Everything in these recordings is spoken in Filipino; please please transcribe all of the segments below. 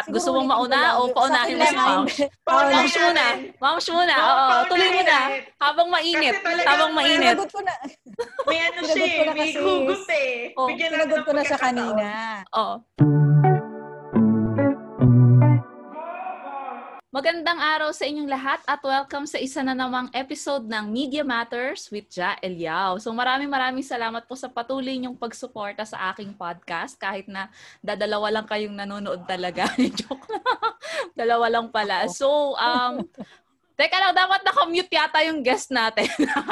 Kat, gusto mong mauna o paunahin mo si Mams? Mams muna. Mams muna. Oo, tuloy mo na. Habang mainit. Habang mainit. Pinagot ko na. May ano siya, na may hugot eh. Oh, ng ko na siya kanina. Oo. Magandang araw sa inyong lahat at welcome sa isa na namang episode ng Media Matters with Ja Eliao. So maraming maraming salamat po sa patuloy niyong pagsuporta sa aking podcast kahit na dadalawa lang kayong nanonood talaga. Joke lang. Dalawa lang pala. So, um, Teka lang, dapat naka-mute yata yung guest natin.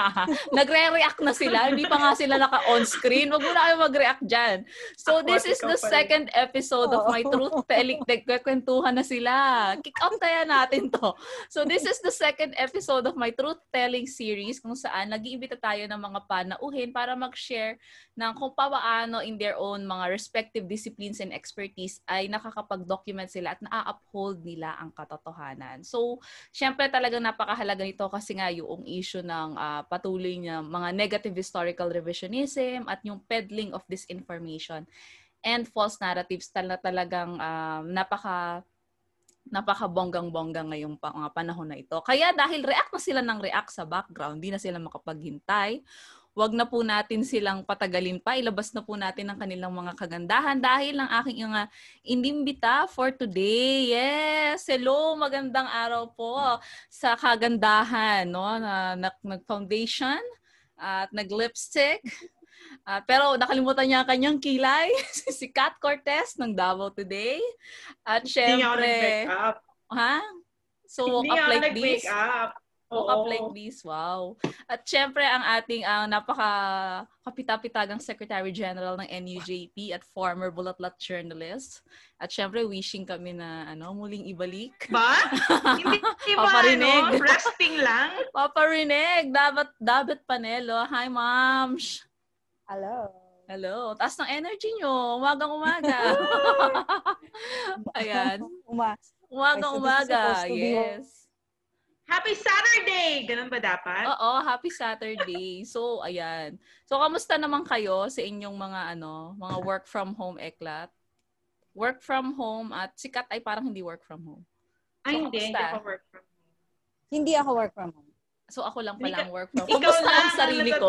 Nagre-react na sila. Hindi pa nga sila naka-on-screen. Wag mo na kayo mag-react dyan. So, this is the second episode of my Truth Telling. Nagkwentuhan na sila. Kick off kaya natin to. So, this is the second episode of my Truth Telling series kung saan nag-iimbita tayo ng mga panauhin para mag-share ng kung paano in their own mga respective disciplines and expertise ay nakakapag-document sila at na-uphold nila ang katotohanan. So, syempre talagang napakahalaga nito kasi nga yung issue ng ah, patuloy na mga negative historical revisionism at yung peddling of disinformation and false narratives tal- talagang ah, napaka napaka-bonggang-bongga ngayong pa- mga panahon na ito. Kaya dahil react na sila ng react sa background, di na sila makapaghintay, wag na po natin silang patagalin pa. Ilabas na po natin ang kanilang mga kagandahan dahil ang aking mga inimbita for today. Yes! Hello! Magandang araw po sa kagandahan. No? Na, nag- nag-foundation at nag-lipstick. Ah, pero nakalimutan niya ang kanyang kilay. si Kat Cortez ng Davao Today. At Hindi nga ako syempre... nag-make up. Ha? So, Hindi up ako like nag-make this? up. Woke up Oo. like this, wow. At syempre, ang ating ang napaka kapitapitagang Secretary General ng NUJP at former Bulatlat journalist. At syempre, wishing kami na ano, muling ibalik. Ba? Hindi ba Paparinig. ano? Resting lang? Paparinig! Dabat, Dabat Panelo. Hi, moms! Hello. Hello. Taas ng energy nyo. Umagang umaga. Ayan. Uma. Umagang umaga. Yes. Happy Saturday! Ganun ba dapat? Oo, happy Saturday. So, ayan. So, kamusta naman kayo sa inyong mga ano, mga work from home eklat? Work from home at sikat ay parang hindi work from home. Ay, So, hindi. Hindi kamusta? ako work from home. Hindi ako work from home. So, ako lang Hindi pala ka- ang work from home. ikaw Kamusta lang ang sarili ko?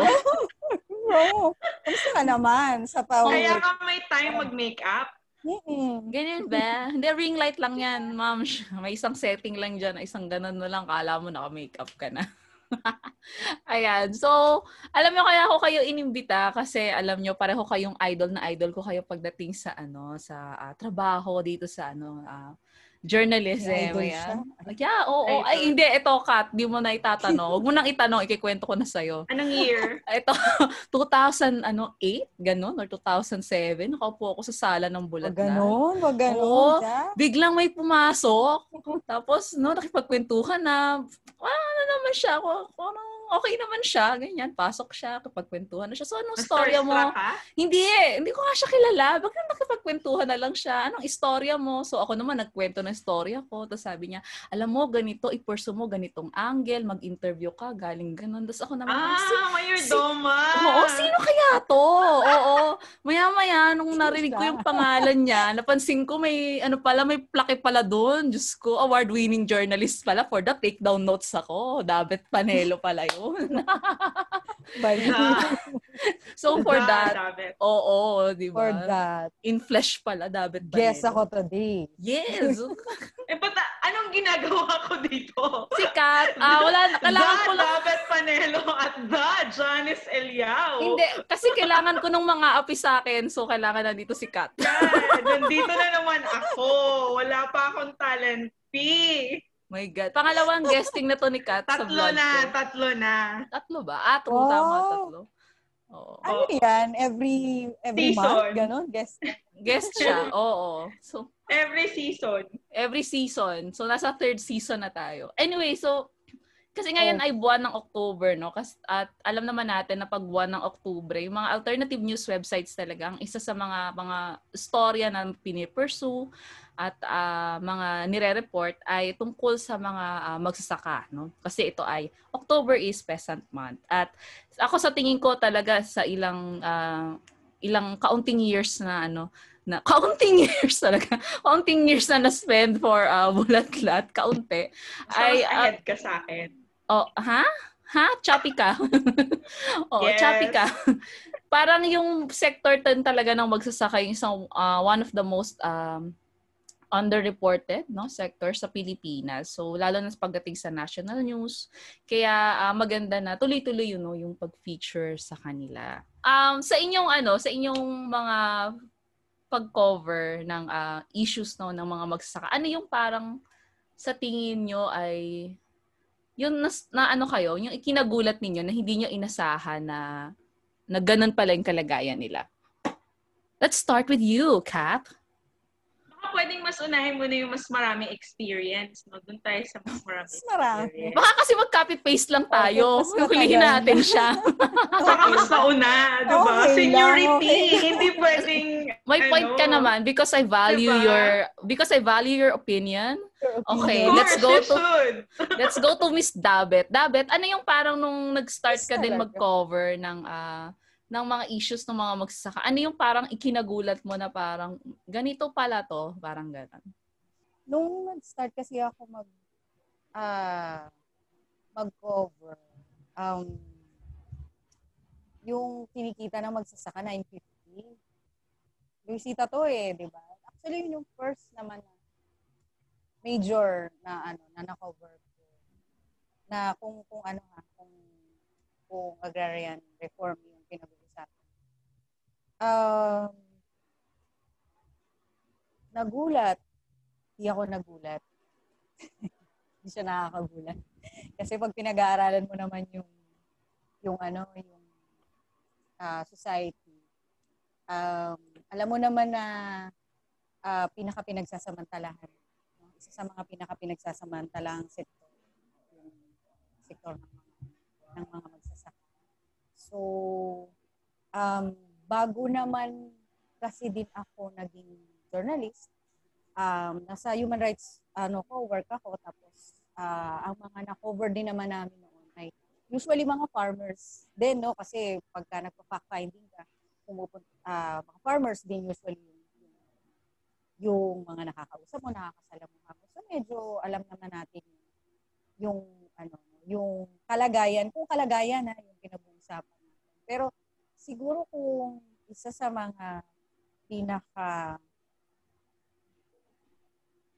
Bro, kamusta ka naman sa pa Kaya ka may time mag-make up. Mm-mm. Ganyan ba? Hindi, ring light lang yan, ma'am. May isang setting lang dyan, isang ganun na lang. Kala mo naka-makeup ka na. Ayan. So, alam nyo kaya ako kayo inimbita kasi alam nyo pareho kayong idol na idol ko kayo pagdating sa ano sa ah, trabaho dito sa ano ah, journalism. Idol siya? Yeah, oo. Idol. Ay, hindi. Ito, Kat. Di mo na itatanong. Huwag mo nang itanong. Ikikwento ko na sa'yo. Anong year? Ito, 2000, ano, 8? Ganun? Or 2007? Nakaupo ako sa sala ng bulat ganon, wag ganon. Oo. ja. biglang may pumasok. Tapos, no, nakipagkwentuhan na, ah, ano naman siya, ako, ano, okay naman siya, ganyan, pasok siya, kapagkwentuhan na siya. So, anong storya mo? Ka? Hindi eh, hindi ko nga siya kilala. Bakit nakipagkwentuhan na lang siya? Anong istorya mo? So, ako naman nagkwento ng istorya ko. Tapos sabi niya, alam mo, ganito, i-pursue mo ganitong angle, mag-interview ka, galing ganun. Tapos ako naman, "Si- Ah, mayordoma. Oo, sino kaya to? Oo. Maya-maya, nung narinig ko yung pangalan niya, napansin ko may, ano pala, may plaque pala doon. Diyos ko, award-winning journalist pala for the takedown notes ako. David Panelo pala yun. Bali. Ah, so for ah, that, David. oo, di For ba? that. In flesh pala, David Panelo. Guess ako today. Yes. Eh, ba't anong ginagawa ko dito? Sikat. Ah, wala na. Kailangan the ko lang. David Panelo at the Janice Eliao. Hindi, kasi kailangan ko ng mga api sa akin. So, kailangan nandito si Kat. God, nandito na naman ako. Wala pa akong talent fee. My God. Pangalawang guesting na to ni Kat sa Tatlo vlog na, ko. tatlo na. Tatlo ba? Ah, true. Tama, Wow. tatlo. Oo. Ano yan? Every every Season. month? Ganon? Guess. Guest siya. Oo. So, Every season. every season. So, nasa third season na tayo. Anyway, so, kasi ngayon Oh. ay buwan ng October, no? Kas, at alam naman natin na pag buwan ng October, yung mga alternative news websites talaga, ang isa sa mga mga storya na pinipursue at ah, mga nire-report ay tungkol sa mga ah, magsasaka, no? Kasi ito ay October is peasant month. At ako sa tingin ko talaga sa ilang ah, ilang kaunting years na ano na kaunting years talaga, kaunting years na na-spend for uh, bulat-lat, kaunti. So, ay, mas uh, ahead ka sa akin. Oh, ha? Ha? Choppy ka. oh, Yes. choppy ka. Parang yung sector 10 talaga ng magsasaka yung isang uh, one of the most um, underreported no sector sa Pilipinas. So lalo na pagdating sa national news. Kaya ah, maganda na tuloy-tuloy yun no, yung pag-feature sa kanila. Um sa inyong ano, sa inyong mga pag-cover ng ah, issues no ng mga magsasaka. Ano yung parang sa tingin nyo ay yung nas, na ano kayo, yung ikinagulat ninyo na hindi nyo inasahan na na ganun pala yung kalagayan nila. Let's start with you, Kat. Baka pwedeng mas unahin mo na yung mas maraming experience. No? Doon tayo sa mas maraming Mas marami. experience. Baka kasi mag-copy-paste lang tayo. Okay, mas Hulihin natin siya. Saka mas nauna, di ba? Okay Seniority. okay. Hindi pwedeng, May point ka Ano? naman because I value Diba? your because I value your opinion. Okay, let's go to- should. Let's go to Miss Dabet. Dabet, ano yung parang nung nag-start ka din mag-cover ng ah, ng mga issues ng mga magsasaka? Ano yung parang ikinagulat mo na parang ganito pala to? Parang gano'n. Nung nag-start kasi ako mag ah mag-cover, um, yung kinikita ng magsasaka 950. Luisita to eh, di ba? Actually, yun yung first naman na major na ano, na na-cover ko. Na kung kung ano ha, kung kung agrarian reform yung pinag-uusapan. Um, nagulat. Hindi ako nagulat. Hindi siya nakakagulat. Kasi pag pinag-aaralan mo naman yung yung ano, yung ah, society, um, alam mo naman na uh, pinaka-pinagsasamantalahan. no? Isa sa mga pinaka-pinagsasamantalahang sektor, yung sektor ng mga, ng mga magsasaka. So, um, bago naman kasi din ako naging journalist, um, nasa human rights ano ko, work ako, tapos ah, ang mga na-cover din naman namin noon ay usually mga farmers din, no? Kasi pagka nagpa-fact-finding ka, pumupunta, ah, mga farmers din usually yung, mga nakakausap mo, nakakasalamuha mo. So medyo alam naman natin yung ano, yung kalagayan, kung kalagayan na yung pinag-uusapan natin. Pero siguro kung isa sa mga pinaka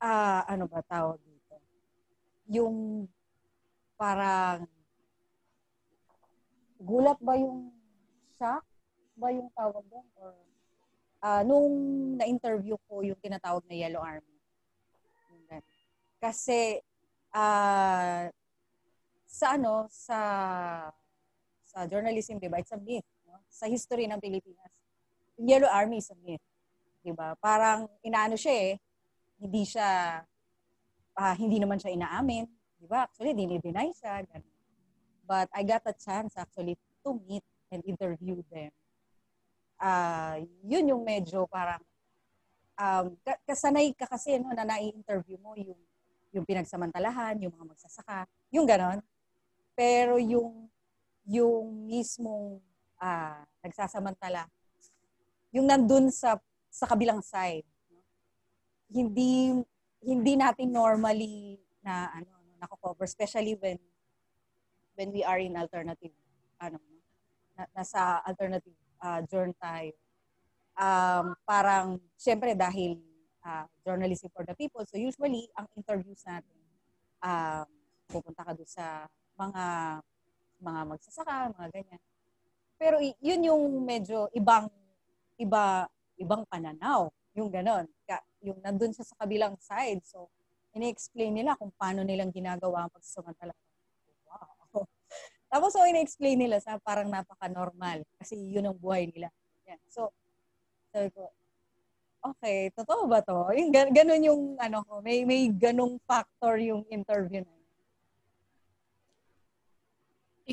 ah ano ba tawag dito? Yung parang gulat ba yung shock ba yung tawag doon or ah, nung na-interview ko yung tinatawag na Yellow Army. Kasi ah sa ano sa sa journalism, 'di ba? It's a myth, no? Sa history ng Pilipinas. Yellow Army is a myth, 'di ba? Parang inaano siya eh, hindi siya ah, hindi naman siya inaamin, 'di ba? Actually, dinideny siya. Ganun. But I got a chance actually to meet and interview them. Ah, yun yung medyo parang um, ka- kasanay ka kasi no, na nai-interview mo yung yung pinagsamantalahan, yung mga magsasaka, yung ganon. Pero yung yung mismong ah, nagsasamantala, yung nandun sa sa kabilang side, no? hindi hindi natin normally na ano no, nako-cover especially when when we are in alternative ano no, na, nasa alternative uh, journal tayo. Um, parang syempre dahil ah, journalism for the people so usually ang interviews natin um, pupunta ka doon sa mga mga magsasaka, mga ganyan. Pero yun yung medyo ibang iba ibang pananaw, yung ganon. Yung nandun siya sa kabilang side. So, ini-explain nila kung paano nilang ginagawa ang pagsasamantala. Wow. Tapos, so, ini-explain nila sa parang napaka-normal kasi yun ang buhay nila. Yan. So, sabi ko, okay, totoo ba to? Yung, gan- ganun yung, ano ko, may, may ganung factor yung interview na yun.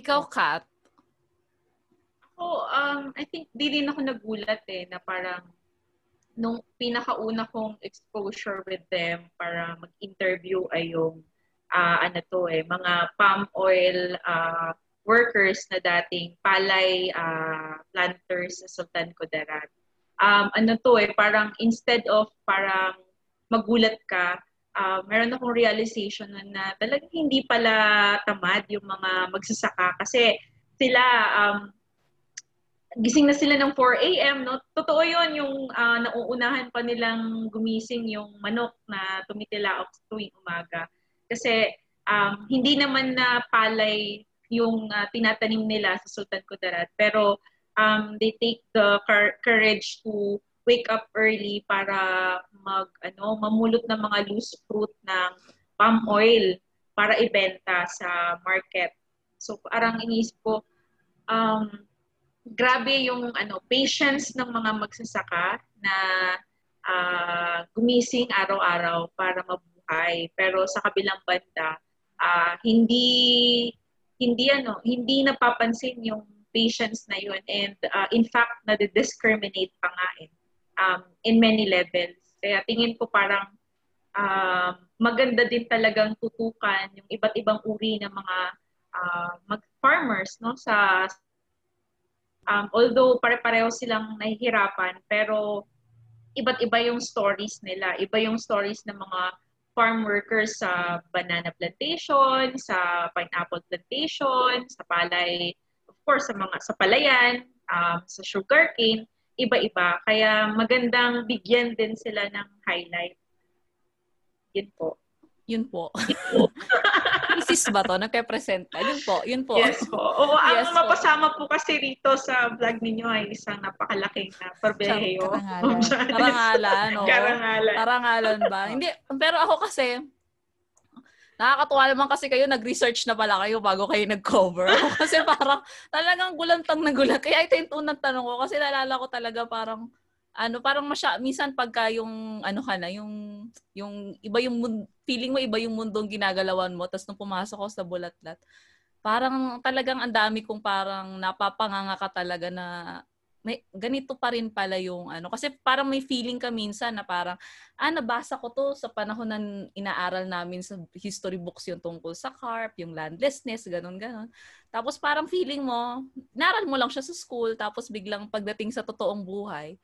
Ikaw, Kat, Ako, um, I think di din ako nagulat eh, na parang nung pinakauna kong exposure with them para mag-interview ay yung ah, ano to eh, mga palm oil ah, workers na dating palay ah, planters sa Sultan Kudarat. um, ano to eh, parang instead of parang magulat ka, uh, meron akong realization na, na talagang hindi pala tamad yung mga magsasaka kasi sila um, gising na sila ng 4 a.m. no totoo yon yung uh, nauunahan pa nilang gumising yung manok na tumitilaok tuwing umaga kasi um, hindi naman na palay yung uh, tinatanim nila sa Sultan Kudarat pero um, they take the courage to wake up early para mag ano mamulot ng mga loose fruit ng palm oil para ibenta sa market. So parang inisip ko um grabe yung ano patience ng mga magsasaka na uh, gumising araw-araw para mabuhay. Pero sa kabilang banda, uh, hindi hindi ano, hindi napapansin yung patience na yun and uh, in fact na-discriminate pa nga eh um, in many levels. Kaya tingin ko parang um, maganda din talagang tutukan yung iba't ibang uri ng mga uh, mag-farmers no sa um, although pare-pareho silang nahihirapan pero iba't iba yung stories nila. Iba yung stories ng mga farm workers sa banana plantation, sa pineapple plantation, sa palay, of course, sa mga sa palayan, um, sa sugarcane iba-iba. Kaya magandang bigyan din sila ng highlight. Yun po. Yun po. Isis ba to? Nagpe-present ka? Yun po. Yun po. Yes po. Oo, yes ang po. mapasama po kasi rito sa vlog ninyo ay isang napakalaking na parbeheyo. Karangalan. Karangalan. No? Karangalan. Karangalan ba? Hindi. Pero ako kasi, Nakakatuwa naman kasi kayo, nag-research na pala kayo bago kayo nag-cover. kasi parang talagang gulantang na gulat. Kaya ito yung unang tanong ko kasi nalala ko talaga parang ano parang masya minsan pagka yung ano ka na yung yung iba yung feeling mo iba yung mundong ginagalawan mo tapos nung pumasok ko sa bulatlat parang talagang ang dami kong parang napapanganga ka talaga na may ganito pa rin pala yung ano kasi parang may feeling ka minsan na parang ah nabasa ko to sa panahon na inaaral namin sa history books yung tungkol sa carp, yung landlessness, ganun ganon. Tapos parang feeling mo, naral mo lang siya sa school tapos biglang pagdating sa totoong buhay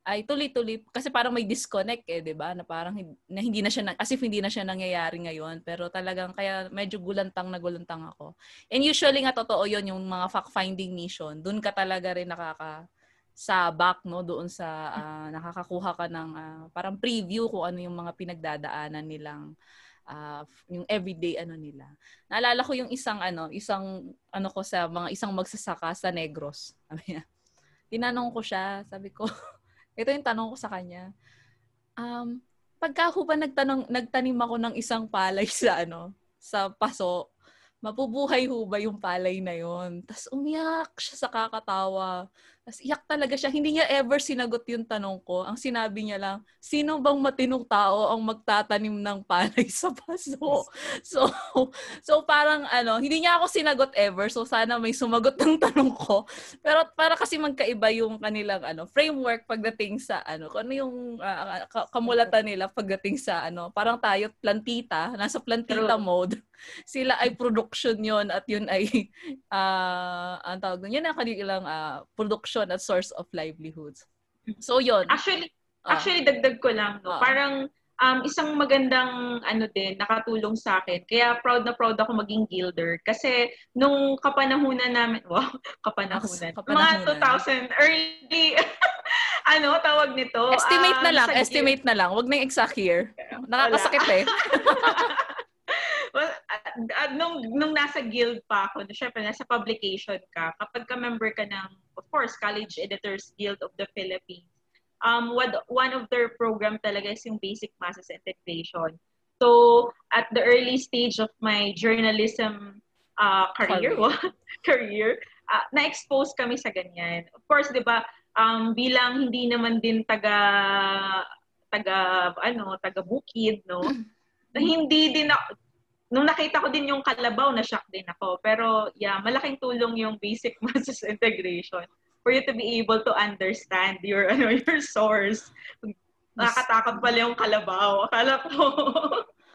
ay tuloy-tuloy kasi parang may disconnect eh, 'di ba? Na parang na hindi na siya na, as if hindi na siya nangyayari ngayon, pero talagang kaya medyo gulantang na gulantang ako. And usually nga totoo 'yon yung mga fact finding mission. Doon ka talaga rin nakaka sa back no doon sa uh, nakakakuha ka ng uh, parang preview kung ano yung mga pinagdadaanan nilang uh, yung everyday ano nila. Naalala ko yung isang ano, isang ano ko sa mga isang magsasaka sa Negros. Tinanong ko siya, sabi ko, ito yung tanong ko sa kanya. Um, pagka ho ba nagtanong, nagtanim ako ng isang palay sa ano, sa paso, mapubuhay ho ba yung palay na yon? Tapos umiyak siya sa kakatawa. Tapos iyak talaga siya. Hindi niya ever sinagot yung tanong ko. Ang sinabi niya lang, sino bang matinong tao ang magtatanim ng palay sa paso? So, so parang ano, hindi niya ako sinagot ever. So sana may sumagot ng tanong ko. Pero para kasi magkaiba yung kanilang ano, framework pagdating sa ano, kung ano yung uh, kamulatan nila pagdating sa ano, parang tayo plantita, nasa plantita mode. Sila ay production yon at yun ay uh, ang tawag doon, yun ang kanilang uh, production profession at source of livelihoods. So, yon Actually, uh, actually, dagdag ko lang, no? Uh, Parang, um, isang magandang, ano din, nakatulong sa akin. Kaya proud na proud ako maging gilder. Kasi, nung kapanahunan namin, wow, kapanahunan. kapanahunan. Mga 2000, early, ano, tawag nito? Estimate um, na lang, estimate na lang. Wag na yung exact year. Nakakasakit eh. well, uh, nung, nung nasa guild pa ako, syempre nasa publication ka, kapag ka member ka ng, of course, College Editors Guild of the Philippines, um, what, one of their program talaga is yung basic masses integration. So, at the early stage of my journalism uh, career, career uh, na-expose kami sa ganyan. Of course, di ba, um, bilang hindi naman din taga taga ano taga bukid no na hindi din ako, nung nakita ko din yung kalabaw, na-shock din ako. Pero yeah, malaking tulong yung basic masses integration for you to be able to understand your ano your source. Nakakatakot pala yung kalabaw. Akala ko.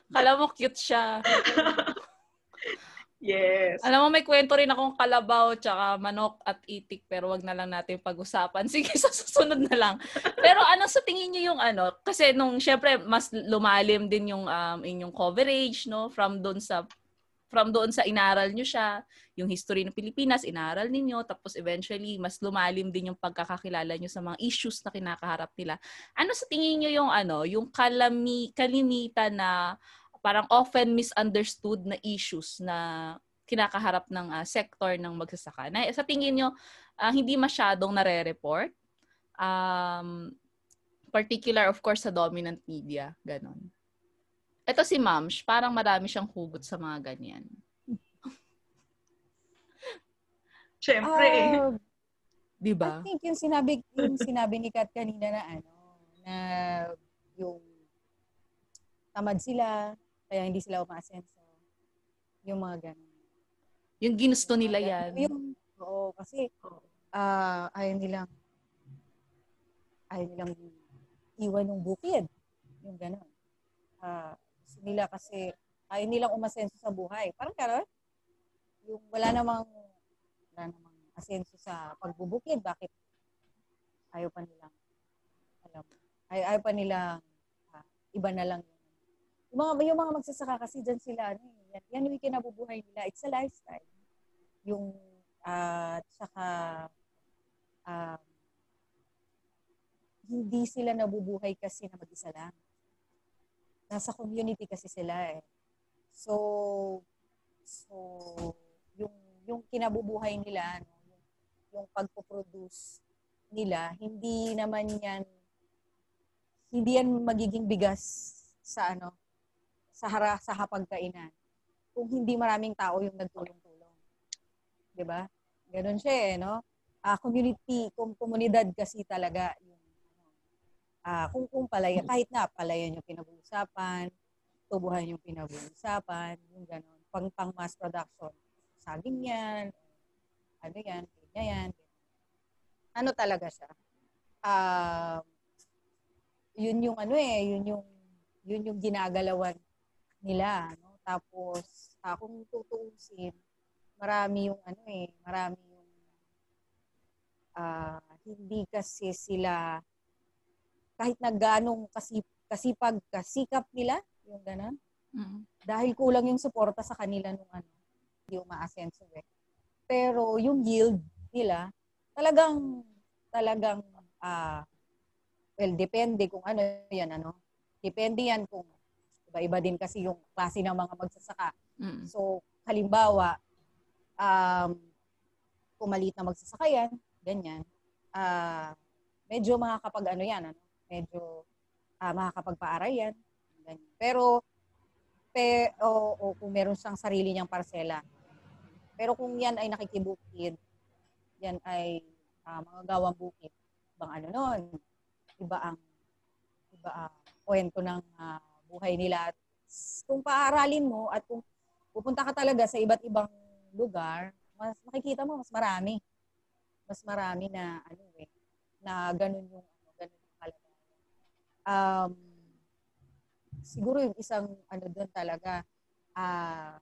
Kala mo cute siya. Yes. Alam mo, may kwento rin akong kalabaw tsaka manok at itik pero wag na lang natin pag-usapan. Sige, sa susunod na lang. Pero ano sa tingin niyo yung ano? Kasi nung syempre mas lumalim din yung um, inyong coverage no from doon sa from doon sa inaral nyo siya, yung history ng Pilipinas, inaral ninyo, tapos eventually, mas lumalim din yung pagkakakilala nyo sa mga issues na kinakaharap nila. Ano sa tingin nyo yung ano, yung kalami, kalimitan na parang often misunderstood na issues na kinakaharap ng uh, sector ng magsasaka. Na, sa tingin nyo, uh, hindi masyadong nare-report. Um, particular, of course, sa dominant media. Ganon. Ito si Mamsh, parang marami siyang hugot sa mga ganyan. Siyempre. Uh, 'Di ba? I think yung sinabi yung sinabi ni Kat kanina na ano na yung tamad sila kaya hindi sila umaasenso. Yung mga ganun. Yung ginusto nila yan. Yung, oo, kasi uh, ayaw nilang ayaw nilang iwan yung bukid. Yung gano'n. Uh, nila kasi ay nilang umasenso sa buhay. Parang gano'n. Yung wala namang wala namang asenso sa pagbubukid. Bakit ayaw pa nilang alam, ay, ayaw pa nilang uh, iba na lang mga, yung mga magsasaka kasi dyan sila, ano, eh, yan, yan yung kinabubuhay nila. It's a lifestyle. Yung, uh, tsaka, uh, hindi sila nabubuhay kasi na mag-isa lang nasa community kasi sila eh. So, so yung yung kinabubuhay nila, no, yung, yung pagpo-produce nila, hindi naman yan hindi yan magiging bigas sa ano sa hara sa hapagkainan kung hindi maraming tao yung nagtulong-tulong. 'Di ba? Ganun siya eh, no? Uh, community, kum- komunidad kasi talaga yung uh, kung, kung palaya, kahit na palayan yung pinag-uusapan, tubuhan yung pinag-uusapan, yung gano'n. Pang, pang mass production, saging yan, ano yan, ganyan yan. Ano talaga siya? Uh, yun yung ano eh, yun yung yun yung ginagalawan nila, no? Tapos uh, kung tutuusin, marami yung ano eh, marami yung uh, hindi kasi sila kahit na ganong kasip, kasipag, kasikap nila, yung gano'n. Mm-hmm. Dahil kulang yung suporta sa kanila nung ano, hindi umaasenso eh. Pero yung yield nila, talagang, talagang, uh, well, depende kung ano yan, ano. Depende yan kung, iba-iba din kasi yung klase ng mga magsasaka. Mm-hmm. So, halimbawa, um, kung maliit na magsasaka yan, ganyan, uh, medyo makakapag ano yan, ano, medyo uh, makakapagpaaral yan. Pero, pe, o, o kung meron siyang sarili niyang parsela. Pero kung yan ay nakikibukid, yan ay uh, mga gawang bukid. Ibang ano nun, iba ang iba ang kwento ng uh, buhay nila. At kung paaralin mo at kung pupunta ka talaga sa iba't ibang lugar, mas makikita mo mas marami. Mas marami na ano eh, na ganun yung um, siguro yung isang ano doon talaga uh,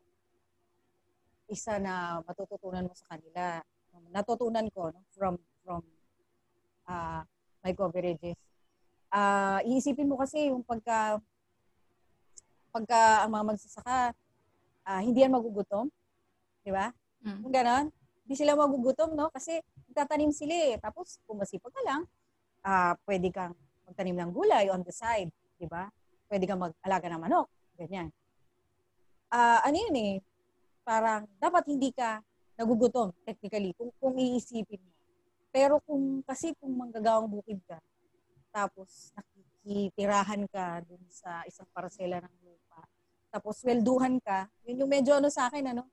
isa na matututunan mo sa kanila natutunan ko no, from from uh, my coverages uh, iisipin mo kasi yung pagka pagka ang mga magsasaka uh, hindi yan magugutom di ba mm. ganon hindi sila magugutom no kasi tatanim sila eh tapos kung masipag ka lang uh, pwede kang magtanim ng gulay on the side, di ba? Pwede kang mag-alaga ng manok, ganyan. Uh, ano yun eh, parang dapat hindi ka nagugutom technically kung, kung iisipin mo. Pero kung kasi kung manggagawang bukid ka, tapos nakikitirahan ka dun sa isang parsela ng tapos welduhan ka, yun yung medyo ano sa akin, ano,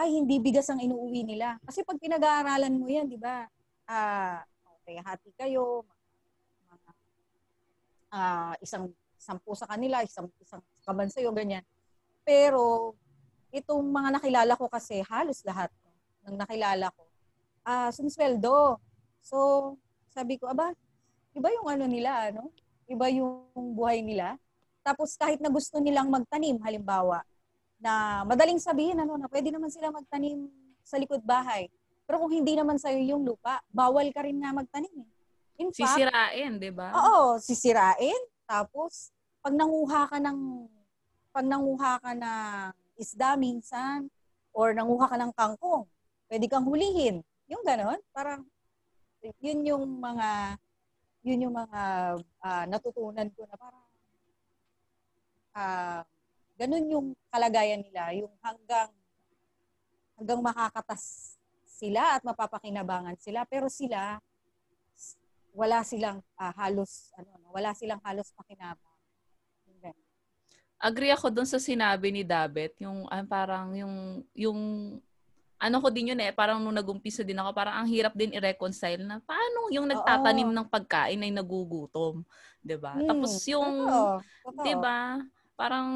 ay hindi bigas ang inuuwi nila. Kasi pag pinag-aaralan mo yan, di ba, ah, uh, okay, hati kayo, uh, isang sampu sa kanila, isang isang kaban sa iyo ganyan. Pero itong mga nakilala ko kasi halos lahat ng nakilala ko ah uh, sumisweldo. So sabi ko, aba, iba yung ano nila, ano? Iba yung buhay nila. Tapos kahit na gusto nilang magtanim, halimbawa, na madaling sabihin ano na pwede naman sila magtanim sa likod bahay. Pero kung hindi naman sa'yo yung lupa, bawal ka rin na magtanim. Eh. In fact, sisirain, 'di ba? Oo, sisirain. Tapos pag nanguha ka ng pag nanguha ka ng isda minsan or nanguha ka ng kangkong, pwede kang hulihin. Yung ganon, parang yun yung mga yun yung mga uh, natutunan ko na parang uh, ganun yung kalagayan nila, yung hanggang hanggang makakatas sila at mapapakinabangan sila pero sila wala silang uh, halos ano wala silang halos pakinabang. Agree ako dun sa sinabi ni Dabet, yung uh, parang yung yung ano ko din yun eh, parang nung nagumpisa din ako, parang ang hirap din i-reconcile na paano yung nagtatanim Oo. ng pagkain ay nagugutom, 'di ba? Hmm, Tapos yung 'di ba? Parang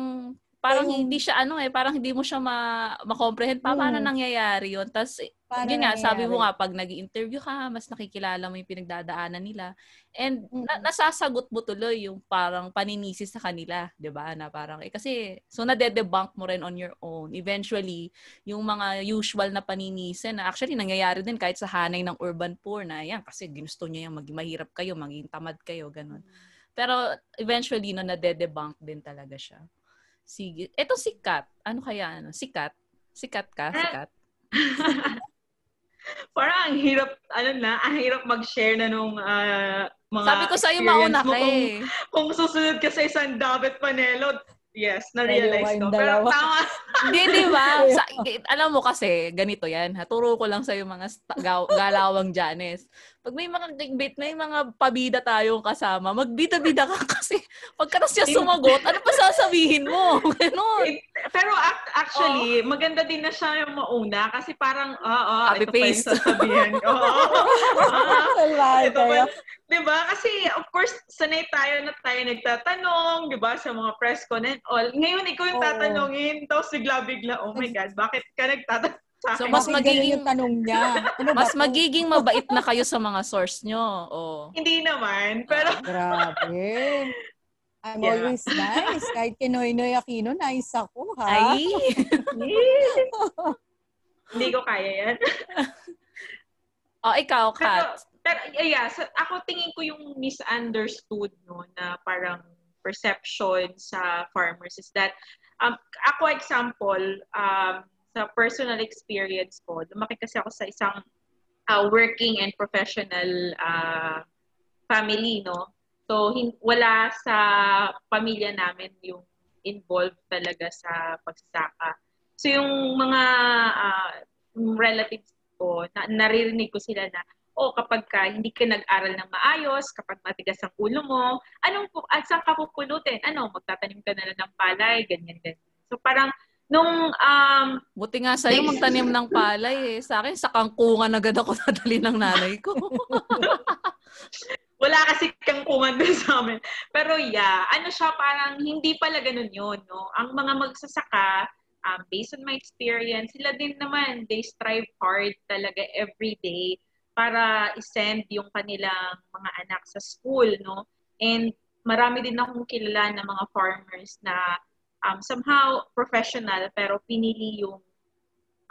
parang yung, hindi siya ano eh, parang hindi mo siya ma ma-comprehend pa paano hmm. nangyayari 'yon. Tapos yun nga, sabi mo nga pag nag-interview ka, mas nakikilala mo yung pinagdadaanan nila. And hmm. na- nasasagot mo tuloy yung parang paninisi sa kanila, 'di ba? Na parang eh kasi so na debunk mo rin on your own. Eventually, yung mga usual na paninisi na actually nangyayari din kahit sa hanay ng urban poor na yan kasi ginusto niya yung maging mahirap kayo, maging tamad kayo, ganun. Hmm. Pero eventually no na debunk din talaga siya. Sige. Ito sikat. Ano kaya? Ano? Sikat? Sikat ka? Ah. Sikat? Parang ang hirap, ano na, ang hirap mag-share na nung uh, mga Sabi ko sa'yo, mauna ka eh. Kung, kung susunod ka sa isang David Panelo, Yes, na-realize ko. Pero tama. Hindi, di ba? Sa, alam mo kasi, ganito yan. Turo ko lang sa yung mga sta- galawang Janes. Pag may mga bit, may mga pabida tayong kasama, magbida-bida ka kasi pagka siya sumagot, ano pa sasabihin mo? Ganon. Pero actually, oh. maganda din na siya yung mauna kasi parang, oo, oh, oh, ito pa yung sasabihin. Oo. oh, ito pa, Di ba? Kasi, of course, sanay tayo na tayo nagtatanong, di ba, sa mga press con and all. Ngayon, ikaw yung tatanungin, tapos bigla-bigla, oh my God, bakit ka nagtatanong? So, mas magiging yung tanong niya. Ano mas magiging mabait na kayo sa mga source nyo. Oh. Hindi naman, pero... Oh, grabe. I'm yeah. always nice. Kahit kay Noy Noy Aquino, nice ako, ha? Ay! Hindi ko kaya yan. oh, ikaw, Kat. Pero, pero yeah, so, ako tingin ko yung misunderstood no na parang perception sa farmers is that um, ako example um, sa personal experience ko, lumaki kasi ako sa isang uh, working and professional uh, family, no? So, hin- wala sa pamilya namin yung involved talaga sa pagsasaka. So, yung mga uh, relatives ko, na- naririnig ko sila na, o kapag ka hindi ka nag-aral ng maayos, kapag matigas ang ulo mo, anong at saan ka pupulutin? Ano, magtatanim ka na lang ng palay, ganyan, ganyan. So parang nung um buti nga sa'yo magtanim ng palay eh. Sa akin sa kangkungan agad ako nadali ng nanay ko. Wala kasi kangkungan doon sa amin. Pero yeah, ano siya parang hindi pala ganun yun, no? Ang mga magsasaka, um, based on my experience, sila din naman, they strive hard talaga every day para i-send yung kanilang mga anak sa school, no? And marami din akong kilala na mga farmers na um, somehow professional pero pinili yung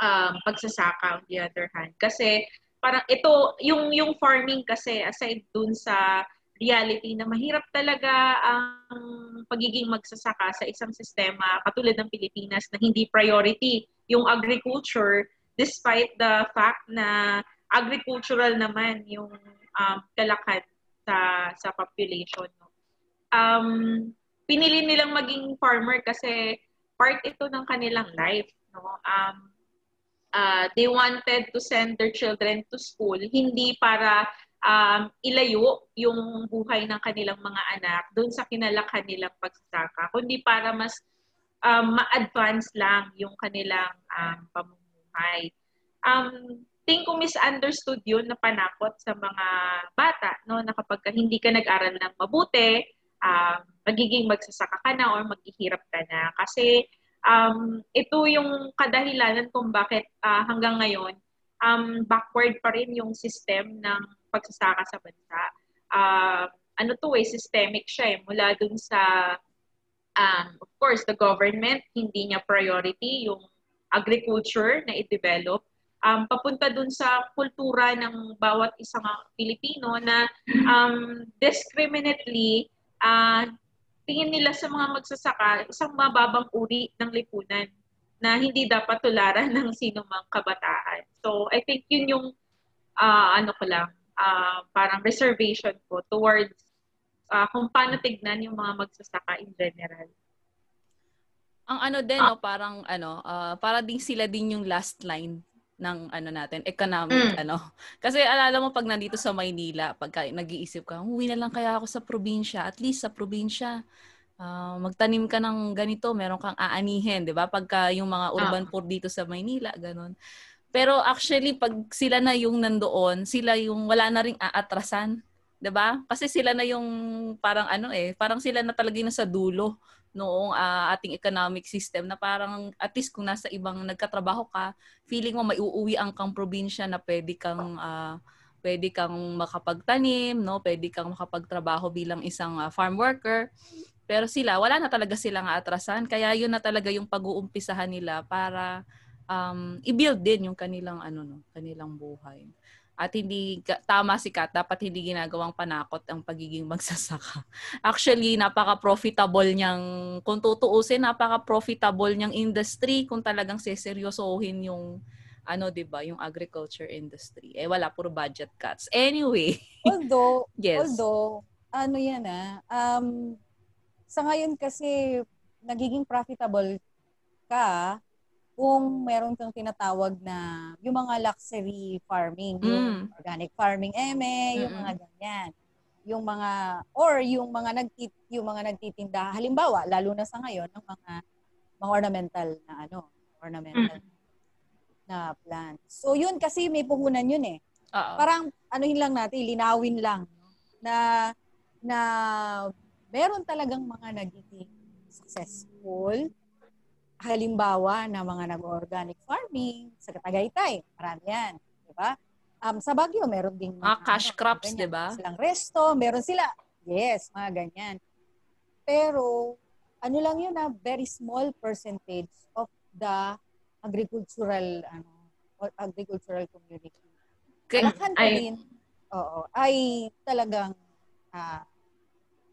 um, pagsasaka on the other hand. Kasi parang ito, yung, yung farming kasi aside dun sa reality na mahirap talaga ang pagiging magsasaka sa isang sistema katulad ng Pilipinas na hindi priority yung agriculture despite the fact na agricultural naman yung um, kalakad sa sa population. No? Um, pinili nilang maging farmer kasi part ito ng kanilang life. No? Um, uh, they wanted to send their children to school, hindi para um, ilayo yung buhay ng kanilang mga anak doon sa kinalakhan nilang pagsasaka, kundi para mas um, ma-advance lang yung kanilang um, pamumuhay. Um, think ko misunderstood yun na panakot sa mga bata, no, na kapag hindi ka nag-aral ng mabuti, um, magiging magsasaka ka na or maghihirap ka na. Kasi um, ito yung kadahilanan kung bakit uh, hanggang ngayon, um, backward pa rin yung system ng pagsasaka sa bansa. Uh, ano to eh, systemic siya eh, mula dun sa um, of course, the government, hindi niya priority yung agriculture na i-develop. Um, papunta dun sa kultura ng bawat isang Pilipino na um, discriminately uh, tingin nila sa mga magsasaka isang mababang uri ng lipunan na hindi dapat tularan ng sino mang kabataan. So I think yun yung uh, ano ko lang, uh, parang reservation ko towards uh, kung paano tignan yung mga magsasaka in general. Ang ano din, ah. no, parang ano, uh, para din sila din yung last line ng ano natin, economic mm. ano. Kasi alala mo pag nandito sa Maynila, pagka nag-iisip ka, uwi na lang kaya ako sa probinsya. At least sa probinsya, uh, magtanim ka ng ganito, meron kang aanihin, 'di ba? Pagka yung mga urban ah. poor dito sa Maynila, ganun. Pero actually pag sila na yung nandoon, sila yung wala na ring aatrasan, 'di ba? Kasi sila na yung parang ano eh, parang sila na talaga yung sa dulo noong uh, ating economic system na parang at least kung nasa ibang nagkatrabaho ka, feeling mo may uuwi ang kang probinsya na pwede kang uh, pwede kang makapagtanim, no? Pwede kang makapagtrabaho bilang isang uh, farm worker. Pero sila, wala na talaga silang atrasan. Kaya yun na talaga yung pag-uumpisahan nila para um, i-build din yung kanilang ano no, kanilang buhay. At hindi tama si Kat, dapat hindi ginagawang panakot ang pagiging magsasaka. Actually, napaka-profitable niyang kung tutuusin, napaka-profitable niyang industry kung talagang seseryosohin yung ano 'di ba, yung agriculture industry. Eh wala puro budget cuts. Anyway. Although, yes. although ano 'yan ah, um sa ngayon kasi nagiging profitable ka kung meron kang tinatawag na yung mga luxury farming, mm. yung organic farming eme, yung mga ganyan. Yung mga or yung mga nagtit yung mga nagtitinda halimbawa lalo na sa ngayon ng mga mga ornamental na ano, ornamental mm. na plants. So yun kasi may puhunan yun eh. Uh-oh. Parang anuhin lang natin, linawin lang no? na na meron talagang mga nagiging successful halimbawa na mga nag-organic farming sa Tagaytay. Marami yan. Di ba? Um, sa Baguio, meron ding mga, ah, cash ano, crops, di ba? Silang resto, meron sila. Yes, mga ganyan. Pero, ano lang yun na very small percentage of the agricultural ano agricultural community. Okay. Alakan pa rin, oo, ay talagang uh,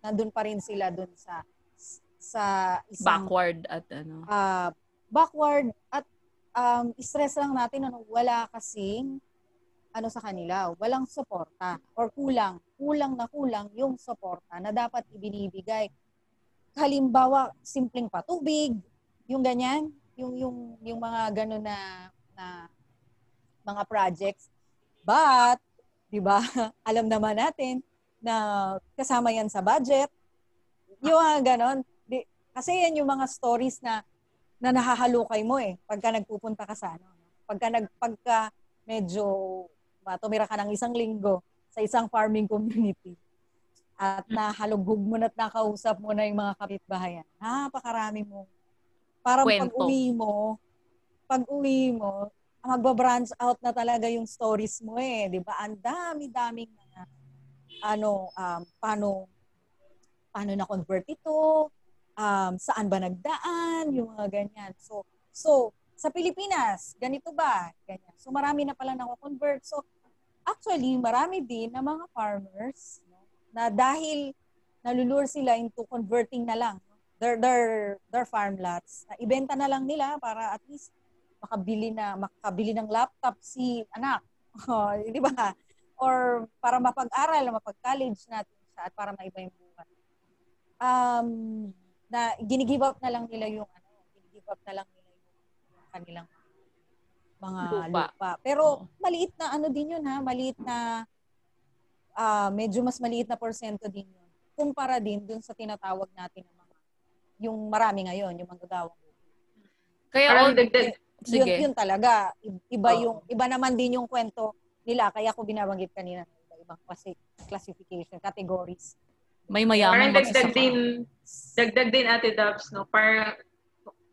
nandun pa rin sila dun sa sa isang backward at ano? uh, backward at um, stress lang natin ano wala kasing ano sa kanila walang suporta or kulang kulang na kulang yung suporta na dapat ibinibigay. Halimbawa simpleng patubig yung ganyan yung yung yung mga ganun na na mga projects. But 'di ba alam naman natin na kasama yan sa budget. Yung mga ganon kasi yan yung mga stories na na nahahalukay mo eh pagka nagpupunta ka sa ano. Pagka nag pagka medyo tumira ka ng isang linggo sa isang farming community at nahalughog mo na at nakausap mo na yung mga kapitbahayan. Napakarami mo. Parang pag-uwi mo, pag-uwi mo, magba-branch out na talaga yung stories mo eh, 'di ba? Ang dami-daming mga ano um paano paano na convert ito, um, saan ba nagdaan, yung mga ganyan. So, so sa Pilipinas, ganito ba? Ganyan. So marami na pala nako-convert. So actually, marami din na mga farmers no, na dahil nalulure sila into converting na lang their their their farm lots. Na ibenta na lang nila para at least makabili na makabili ng laptop si anak. Di ba? Or para mapag-aral, mapag-college natin siya at para maiba yung buhay. Um, na ginigive up na lang nila yung ano, ginigive up na lang nila yung kanilang mga lupa. lupa. Pero maliit na ano din yun ha, maliit na uh, medyo mas maliit na porsyento din yun. Kumpara din dun sa tinatawag natin ng mga yung marami ngayon, yung manggagawang Kaya all dagdag Sige. Yun, yun talaga. Iba oh. yung iba naman din yung kwento nila kaya ko binabanggit kanina iba-ibang classification, categories. May mayaman Parang dagdag din, dagdag din Ate Dubs, no? Para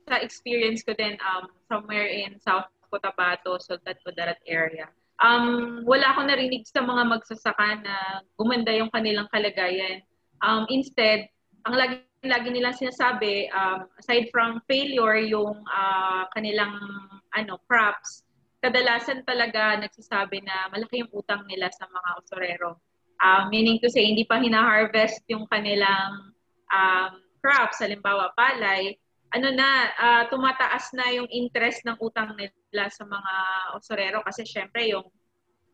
sa experience ko din um, somewhere in South Cotabato, Sultan Kudarat area. Um, wala akong narinig sa mga magsasaka na gumanda yung kanilang kalagayan. Um, instead, ang lagi lagi nilang sinasabi, um, aside from failure, yung uh, kanilang ano crops, kadalasan talaga nagsasabi na malaki yung utang nila sa mga usorero. Um, meaning to say, hindi pa hina-harvest yung kanilang um, crops, halimbawa palay, ano na, uh, tumataas na yung interest ng utang nila sa mga usorero kasi syempre yung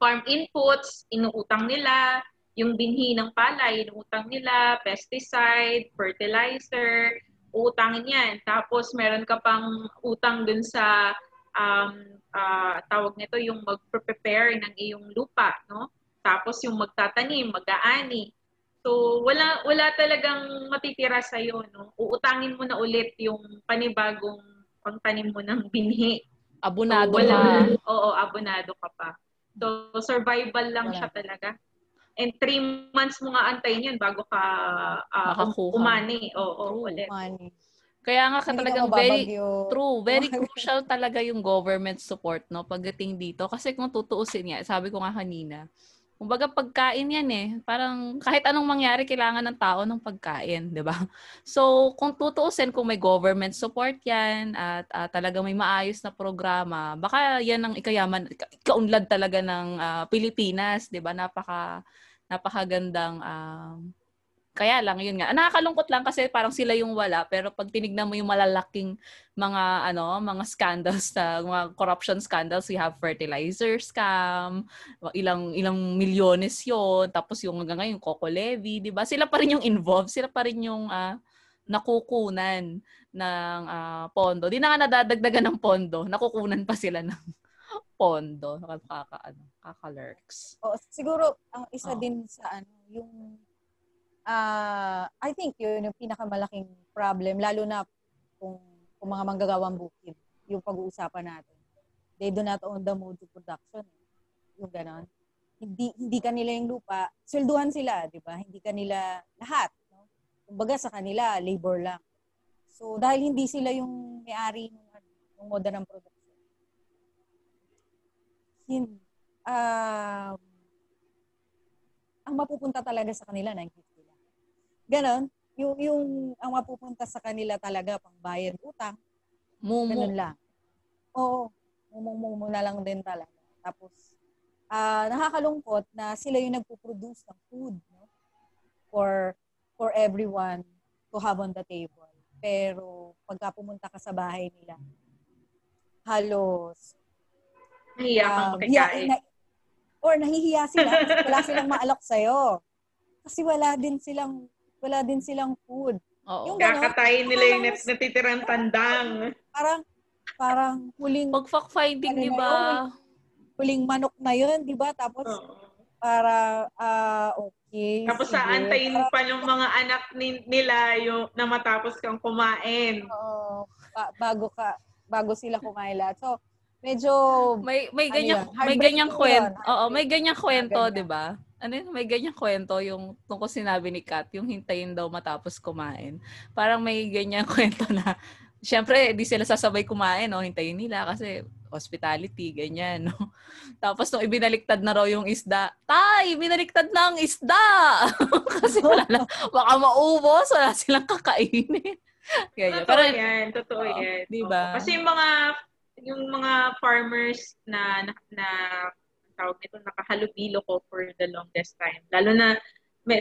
farm inputs, inuutang nila, yung binhi ng palay, inuutang nila, pesticide, fertilizer, utangin yan. Tapos meron ka pang utang dun sa um, uh, tawag nito yung mag-prepare ng iyong lupa, no? Tapos yung magtatanim, mag-aani. So wala wala talagang matitira sa iyo, no? Uutangin mo na ulit yung panibagong pangtanim mo ng binhi. Abonado so, wala, ka. Oo, abonado ka pa. So survival lang wala. siya talaga. And three months mo nga antayin yun bago ka uh, umani. Oo, oh, ulit. Umani. Kaya nga ka talagang very true, very crucial talaga yung government support no pagdating dito kasi kung tutuusin niya, sabi ko nga kanina, kumbaga pagkain yan eh. Parang kahit anong mangyari kailangan ng tao ng pagkain, 'di ba? So, kung tutuusin kung may government support 'yan at uh, talaga may maayos na programa, baka 'yan ang ikayaman kaunlad talaga ng uh, Pilipinas, 'di ba? Napaka napakagandang uh, kaya lang, yun nga. Nakakalungkot lang kasi parang sila yung wala. Pero pag tinignan mo yung malalaking mga, ano, mga scandals, na, mga corruption scandals, we have fertilizer scam, ilang, ilang milyones yon Tapos yung hanggang ngayon, Coco Levy, di ba? Sila pa rin yung involved. Sila pa rin yung uh, nakukunan ng uh, pondo. Di na nga nadadagdagan ng pondo. Nakukunan pa sila ng pondo. Nakaka, ano, kaka-lurks. Oh, siguro, ang isa oh. din sa ano, yung uh, I think yun yung pinakamalaking problem, lalo na kung, kung mga manggagawang bukid, yung pag-uusapan natin. They do not own the mode of production. Yung ganon. Hindi, hindi kanila yung lupa, swelduhan sila, di ba? Hindi kanila lahat. No? Kumbaga sa kanila, labor lang. So, dahil hindi sila yung may-ari ng, ano, ng moda ng production, hin, uh, ang mapupunta talaga sa kanila, nakikita Ganon. Yung, yung ang mapupunta sa kanila talaga pang bayad utang. Mumu. Ganun lang. Oo. Mumumumu na lang din talaga. Tapos, uh, nakakalungkot na sila yung nagpo-produce ng food no? for for everyone to have on the table. Pero pagka pumunta ka sa bahay nila, halos Nahiya kang uh, na, or nahihiya sila kasi wala silang maalok sa'yo. Kasi wala din silang wala din silang food. Oo. Yung gano'n, Kakatayin nila yung nat- natitirang tandang. Parang, parang huling... Pag fact-finding, di ba? Huling manok na yun, di ba? Tapos, Oo. para, uh, okay. Tapos sige. sa antayin pa ng mga anak ni- nila yung na matapos kang kumain. Oo. Ba- bago ka, bago sila kumain lahat. So, medyo may may ganyan ano may ganyang kwento. Oo, may ganyang kwento, 'di ba? Ano yun, may ganyang kwento yung tungkol sinabi ni Kat, yung hintayin daw matapos kumain. Parang may ganyang kwento na, syempre, di sila sasabay kumain, no? hintayin nila kasi hospitality, ganyan, no? Tapos nung ibinaliktad na raw yung isda, tay, binaliktad na ang isda! kasi wala lang, baka maubos, wala silang kakainin. Ganyan. Totoo Pero, yan, totoo oh, yan. Diba? Kasi yung mga, yung mga farmers na, na, na tawag nito, nakahalubilo ko for the longest time. Lalo na may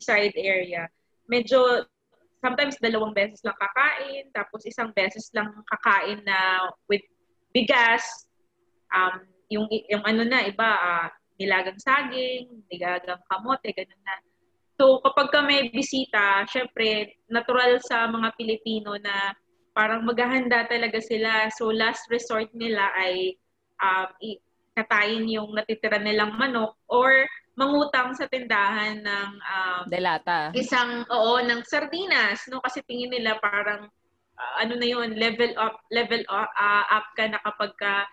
side area. Medyo, sometimes dalawang beses lang kakain, tapos isang beses lang kakain na with bigas, um, yung, yung ano na, iba, uh, nilagang saging, nilagang kamote, ganun na. So, kapag ka may bisita, syempre, natural sa mga Pilipino na parang maghahanda talaga sila. So, last resort nila ay um, katayin yung natitira nilang manok or mangutang sa tindahan ng um, delata. Isang oo ng sardinas no kasi tingin nila parang uh, ano na yun level up level up, uh, up ka na kapag ka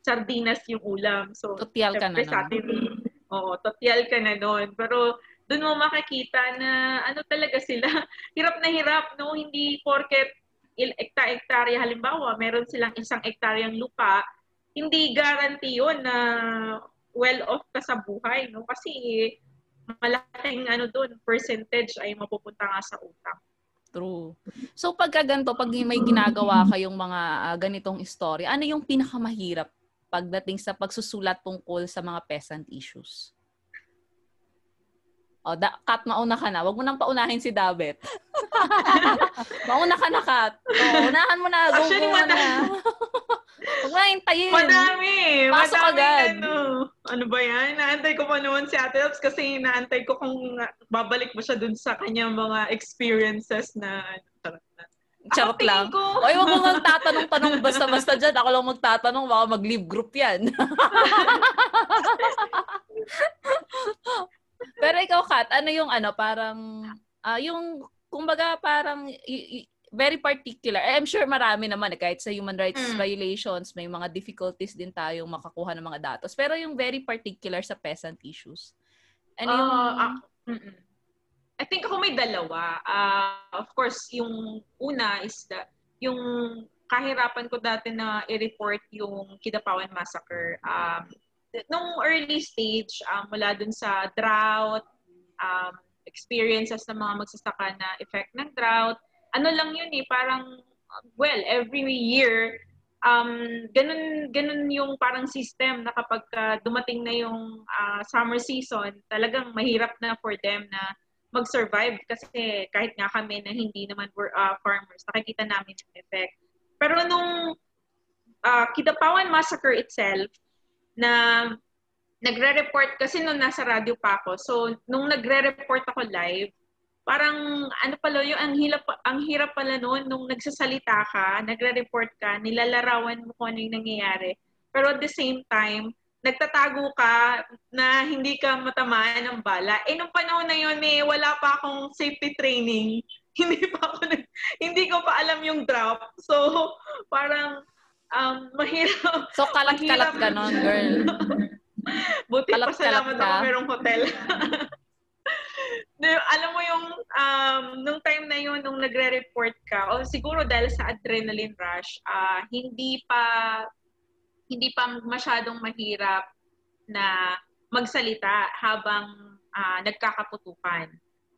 sardinas yung ulam. So totial ka na sa atin, oo, totial ka na doon. Pero doon mo makikita na ano talaga sila hirap na hirap no hindi porket ekta-ektarya halimbawa meron silang isang ektaryang lupa hindi guarantee yun na well off ka sa buhay, no? Kasi malaking ano doon, percentage ay mapupunta nga sa utang. True. So pagka ganito, pag may ginagawa kayong mga uh, ganitong story, ano yung pinakamahirap pagdating sa pagsusulat tungkol sa mga peasant issues? O, da, Kat, mauna ka na. Huwag mo nang paunahin si Davet. mauna ka na, Kat. O, unahan mo na. Actually, go na. Huwag na hintayin. Madami. Pasok madami agad. Ano, ano ba yan? Naantay ko pa noon si Ate Ops kasi naantay ko kung babalik mo siya dun sa kanyang mga experiences na charot na. Charot Ako, lang. Ko, Oy, wag mo nang tatanong-tanong basta-basta dyan. Ako lang magtatanong, baka mag-leave group yan. Pero ikaw, Kat, ano yung ano, parang, ah yung, kumbaga parang, y- y- very particular. Eh, I'm sure marami naman, eh, kahit sa human rights Mm. violations, may mga difficulties din tayong makakuha ng mga datos. Pero yung very particular sa peasant issues. Ano yung... Ah, ah, mm-mm. I think ako may dalawa. Ah, of course, yung una is that yung kahirapan ko dati na i-report yung Kidapawan Massacre. Um, nung early stage, um, mula dun sa drought, um, experiences ng mga magsasaka na effect ng drought, ano lang yun eh, parang, well, every year, um, ganun, ganun yung parang system na kapag uh, dumating na yung uh, summer season, talagang mahirap na for them na mag-survive kasi kahit nga kami na hindi naman we're uh, farmers, nakikita namin yung effect. Pero nung uh, Kidapawan Massacre itself, na nagre-report, kasi nung nasa radio pa ako, so nung nagre-report ako live, parang ano pala yung ang hirap ang hirap pala noon nung nagsasalita ka, nagre-report ka, nilalarawan mo kung ano yung nangyayari. Pero at the same time, nagtatago ka na hindi ka matamaan ng bala. Eh nung panahon na yun eh wala pa akong safety training. hindi pa ako hindi ko pa alam yung drop. So parang um, mahirap. So, kalat-kalat ka nun, girl. Buti Kalat-kalat pa salamat ka. ako merong hotel. Alam mo yung um, nung time na yun, nung nagre-report ka, o siguro dahil sa adrenaline rush, uh, hindi pa hindi pa masyadong mahirap na magsalita habang uh, nagkakaputukan.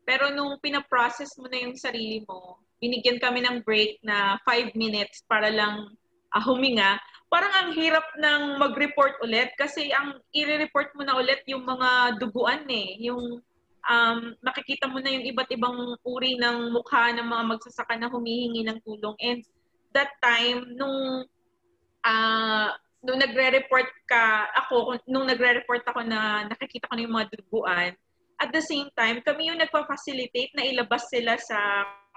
Pero nung pinaprocess mo na yung sarili mo, binigyan kami ng break na 5 minutes para lang uh, huminga, parang ang hirap ng mag-report ulit kasi ang i-report mo na ulit yung mga duguan eh, yung um, nakikita mo na yung iba't ibang uri ng mukha ng mga magsasaka na humihingi ng tulong. And that time, nung uh, nung nagre-report ka, ako, nung nagre-report ako na nakikita ko na yung mga duguan, at the same time, kami yung nagpa-facilitate na ilabas sila sa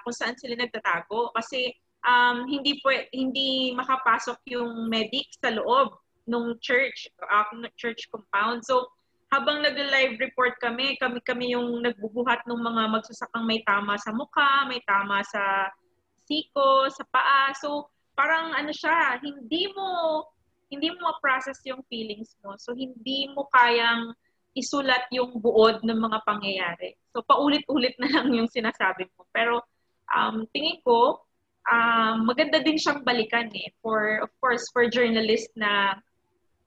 kung saan sila nagtatago. Kasi um, hindi po, hindi makapasok yung medic sa loob nung church, uh, church compound. So, habang nag-live report kami, kami kami yung nagbubuhat ng mga magsasakang may tama sa mukha, may tama sa siko, sa paa. So, parang ano siya, hindi mo hindi mo ma-process yung feelings mo. So, hindi mo kayang isulat yung buod ng mga pangyayari. So, paulit-ulit na lang yung sinasabi mo. Pero, um, tingin ko, um, maganda din siyang balikan eh. For, of course, for journalist na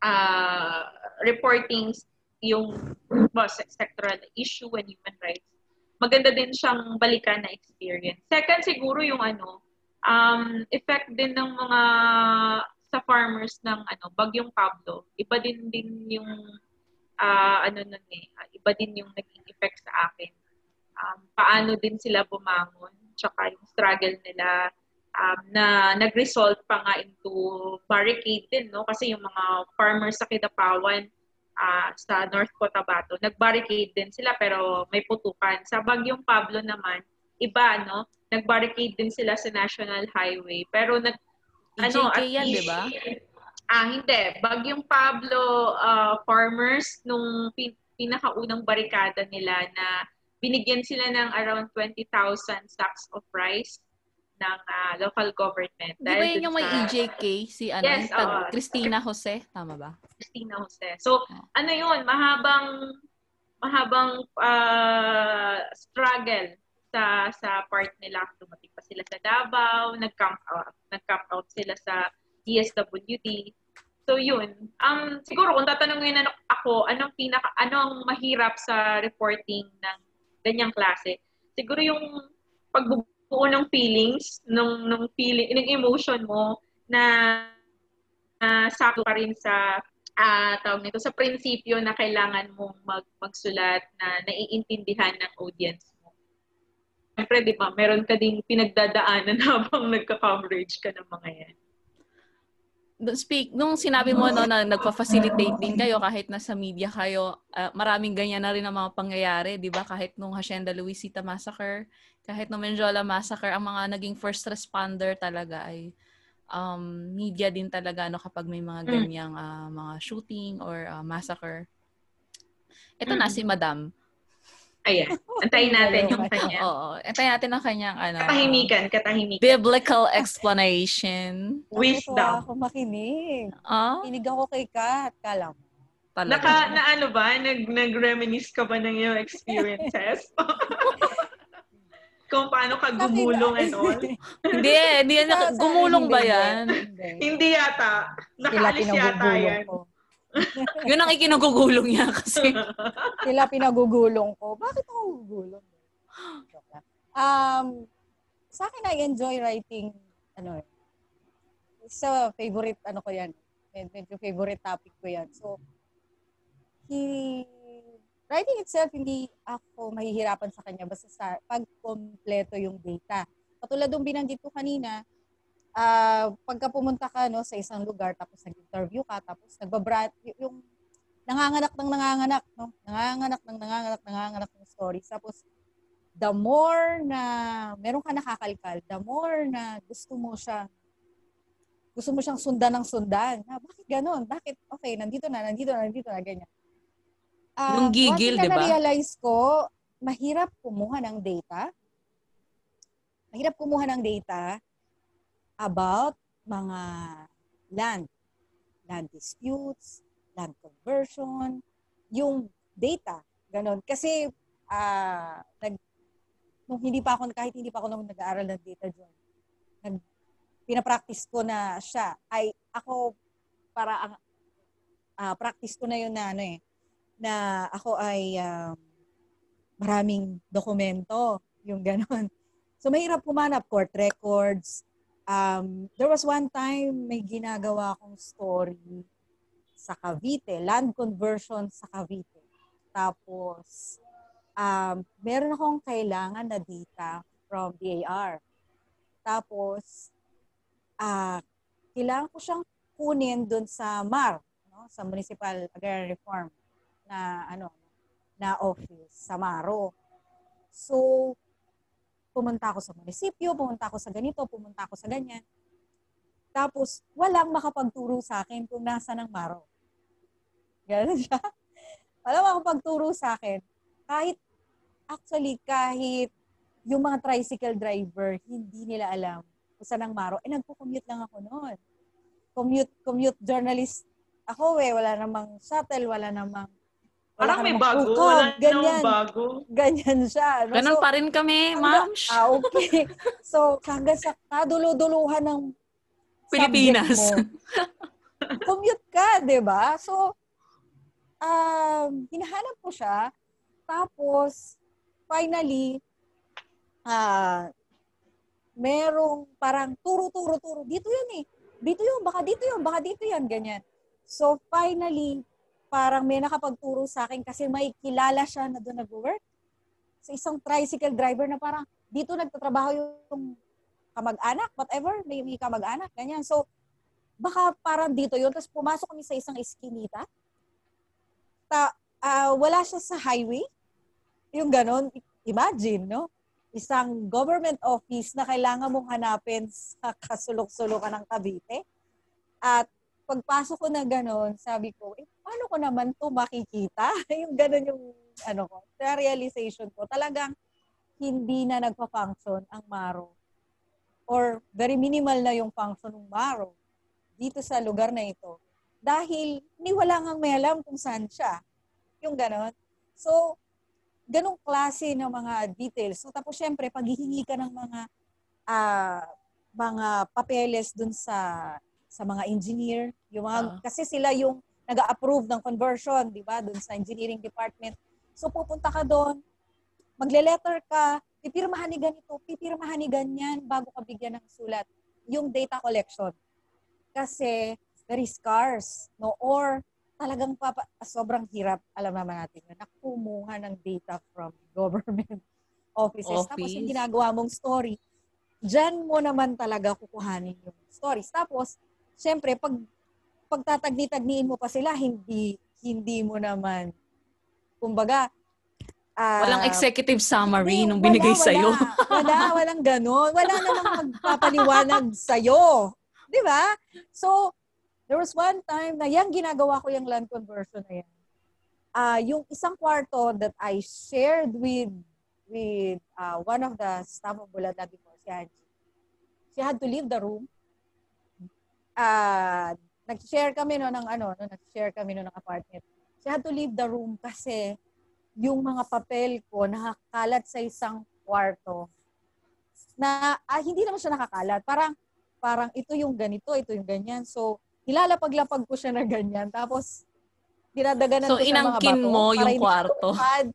uh, reporting yung well, sectoral issue and human rights, maganda din siyang balikan na experience. Second, siguro yung ano, um, effect din ng mga sa farmers ng ano, Bagyong Pablo. Iba din din yung uh, ano nun eh, uh, iba din yung naging effect sa akin. Um, paano din sila bumangon, tsaka yung struggle nila um, na nag-result pa nga into barricade din, no? Kasi yung mga farmers sa Kidapawan, uh, sa North Cotabato. Nag-barricade din sila pero may putukan. Sa Bagyong Pablo naman, iba, no? Nag-barricade din sila sa National Highway. Pero nag... ano, at yan, di ba? Ah, hindi. Bagyong Pablo uh, farmers, nung pin- pinakaunang barikada nila na binigyan sila ng around 20,000 sacks of rice ng uh, local government. Di ba yun yung may sa... EJK, si ano, Yes, tag, oo. Christina Jose? Tama ba? Christina Jose. So, ano yun, mahabang mahabang uh, struggle sa sa part nila. Dumating pa sila sa Davao, nag-camp out, nag-camp out sila sa DSWD. So yun. Um siguro kung tatanungin na ako anong pinaka anong mahirap sa reporting ng ganyang klase, siguro yung pagbubuo ng feelings, ng ng feeling, ng emotion mo na uh, sakto pa rin sa uh, tawag nito sa prinsipyo na kailangan mong mag magsulat na naiintindihan ng audience mo. Siyempre, di ba, meron ka ding pinagdadaanan habang nagka-coverage ka ng mga yan speak nung sinabi mo no na nagfa-facilitate din kayo kahit nasa media kayo uh, maraming ganyan na rin ang mga pangyayari 'di ba? Kahit nung Hacienda Luisita massacre kahit nung Menjola massacre ang mga naging first responder talaga ay um, media din talaga no kapag may mga mm. ganyang uh, mga shooting or uh, massacre. Ito na si Madam Ayan. Antayin natin yung kanya. Oo. Antayin natin ang kanyang ano. Katahimikan, katahimikan. Biblical explanation. Wisdom. ako makinig. Ah? Kinig ako kay Kat. Kala mo. Talaga. Naka, na ano ba? Nag, nag-reminisce ka ba ng iyong experiences? Kung paano ka gumulong and all? hindi, hindi. Gumulong ba yan? Hindi yata. Nakaalis yata yan. Ko. Yun ang ikinagugulong niya kasi. Sila pinagugulong ko. Bakit ako gugulong? Um, sa akin, I enjoy writing, ano. Sa favorite, ano ko yan. Medyo favorite topic ko yan. So, he, writing itself, hindi ako mahihirapan sa kanya basta sa pag-kompleto yung data. Katulad ng binanggit ko kanina, uh, pagka pumunta ka no sa isang lugar tapos nag-interview ka tapos nagbabrat yung nanganganak ng nanganganak no? Nanganganak ng nanganganak nanganganak ng stories tapos the more na meron ka nakakalkal the more na gusto mo siya gusto mo siyang sundan ng sundan. Na bakit ganoon bakit? Okay nandito na nandito na nandito na ganyan. Uh, yung gigil di ba? na-realize ko mahirap kumuha ng data. Mahirap kumuha ng data about mga land, land disputes, land conversion, yung data, ganun. Kasi uh, nag, nung hindi pa ako, kahit hindi pa ako nung nag-aaral ng data dyan, nag, pinapractice ko na siya. Ay, ako, para ang, uh, practice ko na yun na ano eh, na ako ay um, maraming dokumento, yung ganun. So, mahirap humanap court records, um, there was one time may ginagawa akong story sa Cavite, land conversion sa Cavite. Tapos, um, meron akong kailangan na data from DAR. Tapos, uh, kailangan ko siyang kunin doon sa MAR, no? sa Municipal Agrarian Reform na ano na office sa Maro. So, pumunta ako sa munisipyo, pumunta ako sa ganito, pumunta ako sa ganyan. Tapos, walang makapagturo sa akin kung nasa ng maro. Ganun siya. Walang makapagturo sa akin. Kahit, actually, kahit yung mga tricycle driver, hindi nila alam kung saan ang maro. Eh, nagpo-commute lang ako noon. Commute, commute journalist ako eh. Wala namang shuttle, wala namang Parang may bago. Ukod, Wala ganyan. bago. Ganyan siya. No? Ganun so, pa rin kami, ma'am. Ah, okay. So, hanggang sa kaduluduluhan ng Pilipinas. Mo, commute ka, di ba? So, um, hinahanap ko siya. Tapos, finally, ah, uh, merong parang turo-turo-turo. Dito yan eh. Dito yun, baka dito yun, baka dito yan, ganyan. So, finally, parang may nakapagturo sa akin kasi may kilala siya na doon nag-work. So isang tricycle driver na parang dito nagtatrabaho yung kamag-anak, whatever, may, may kamag-anak, ganyan. So, baka parang dito yun. Tapos pumasok kami sa isang eskinita. Ta, uh, wala siya sa highway. Yung ganon. Imagine, no? Isang government office na kailangan mong hanapin sa kasulok-sulukan ng Cavite. At pagpasok ko na gano'n, sabi ko, eh, paano ko naman to makikita? yung gano'n yung, ano ko, sa realization ko, talagang hindi na nagpa-function ang Maro. Or very minimal na yung function ng Maro dito sa lugar na ito. Dahil ni wala ngang may alam kung saan siya. Yung gano'n. So, ganong klase ng mga details. So, tapos syempre, paghihingi ka ng mga uh, mga papeles dun sa sa mga engineer, yung mga, Ah. kasi sila yung nag-approve ng conversion, di ba, doon sa engineering department. So pupunta ka doon, magle-letter ka, pipirmahan ni ganito, pipirmahan ni ganyan bago ka bigyan ng sulat. Yung data collection. Kasi very scarce, no? Or talagang papa, sobrang hirap, alam naman natin yun, na kumuha ng data from government offices. Tapos Office. yung ginagawa mong story, dyan mo naman talaga kukuhanin yung stories. Tapos, syempre, pag pagtatagni-tagniin mo pa sila, hindi hindi mo naman, kumbaga, ah, Walang executive summary hindi, nung binigay wala. sa'yo. Wala, walang ganon. Wala namang magpapaliwanag sa'yo. Di ba? So, there was one time na yung ginagawa ko yung land conversion na yan. Ah, yung isang kwarto that I shared with with uh, one of the staff of Bulada before, si Angie. She had to leave the room. Ah, nag-share kami no ng ano, no, nag-share kami no ng apartment. She had to leave the room kasi yung mga papel ko nakakalat sa isang kwarto na ah, hindi naman siya nakakalat. Parang parang ito yung ganito, ito yung ganyan. So, nilalapag-lapag ko siya na ganyan. Tapos, dinadaganan So, ko sa mga inangkin bato. mo para yung hindi kwarto. lumipad.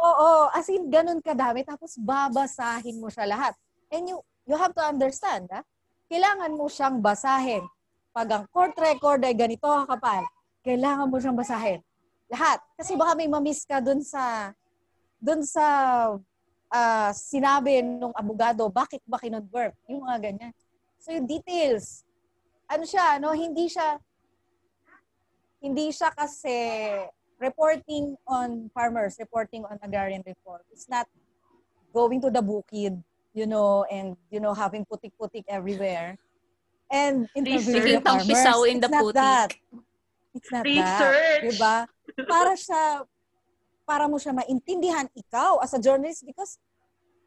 Oo, as in, ganun kadami. Tapos, babasahin mo siya lahat. And you, you have to understand, ha? Kailangan mo siyang basahin. Pag ang court record ay ganito kapal, kailangan mo siyang basahin. Lahat. Kasi baka may mamiss ka dun sa dun sa ah, sinabi nung abogado, bakit ba kinonvert? Yung mga ganyan. So yung details, ano siya, no? Hindi siya, hindi siya kasi reporting on farmers, reporting on agrarian reform. It's not going to the bukid, you know, and, you know, having putik-putik everywhere. And interviewing the farmers. pisaw in the It's not putik. that. It's not that. Research. Diba? Para siya, para mo siya maintindihan ikaw as a journalist because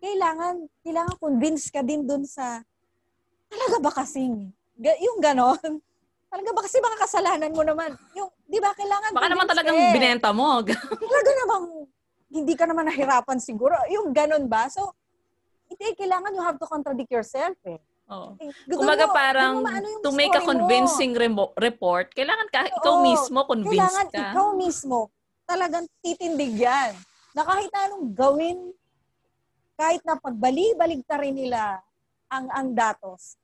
kailangan, kailangan convince ka din dun sa, talaga ba kasing, yung ganon, talaga ba kasi mga kasalanan mo naman, yung, di ba, kailangan Baka naman talagang eh. binenta mo. Talaga namang, hindi ka naman nahirapan siguro, yung ganon ba? So, hindi, kailangan you have to contradict yourself eh. Oo. Eh, Kumaga mo- parang mo to make a mo. convincing remo- report, kailangan ka, ikaw Oo. mismo convinced kailangan ka. ikaw mismo talagang titindig yan. Na kahit anong gawin, kahit na pagbali-balig rin nila ang ang datos,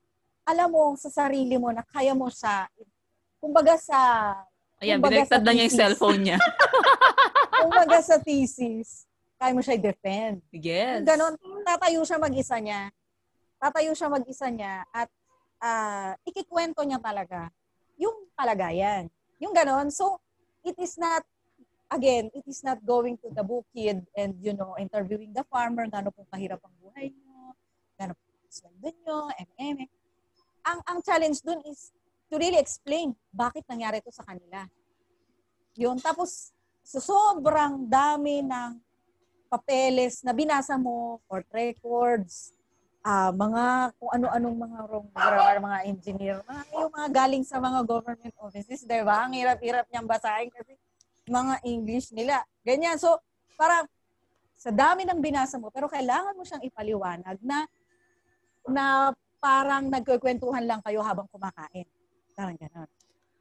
alam mo sa sarili mo na kaya mo siya, kumbaga sa, Ayan, sa na niya yung thesis. cellphone niya. kumbaga sa thesis, kaya mo siya i-defend. yes. Ganon, tatayo siya mag-isa niya. Tatayo siya mag-isa niya at ah, ikikwento niya talaga yung kalagayan. Yung ganon. So, it is not, again, it is not going to the bukid and, you know, interviewing the farmer, gano'n pong kahirap ang buhay nyo, gano'n pong sweldo nyo, mm. Ang, ang challenge dun is to really explain bakit nangyari to sa kanila. Yun. Tapos, sa sobrang dami ng papeles na binasa mo, court records, ah mga kung ano-anong mga wrong grammar, mga engineer, mga, yung mga galing sa mga government offices, di ba? Ang hirap-hirap niyang basahin kasi mga English nila. Ganyan. So, parang sa dami ng binasa mo, pero kailangan mo siyang ipaliwanag na na parang nagkukwentuhan lang kayo habang kumakain. Parang gano'n.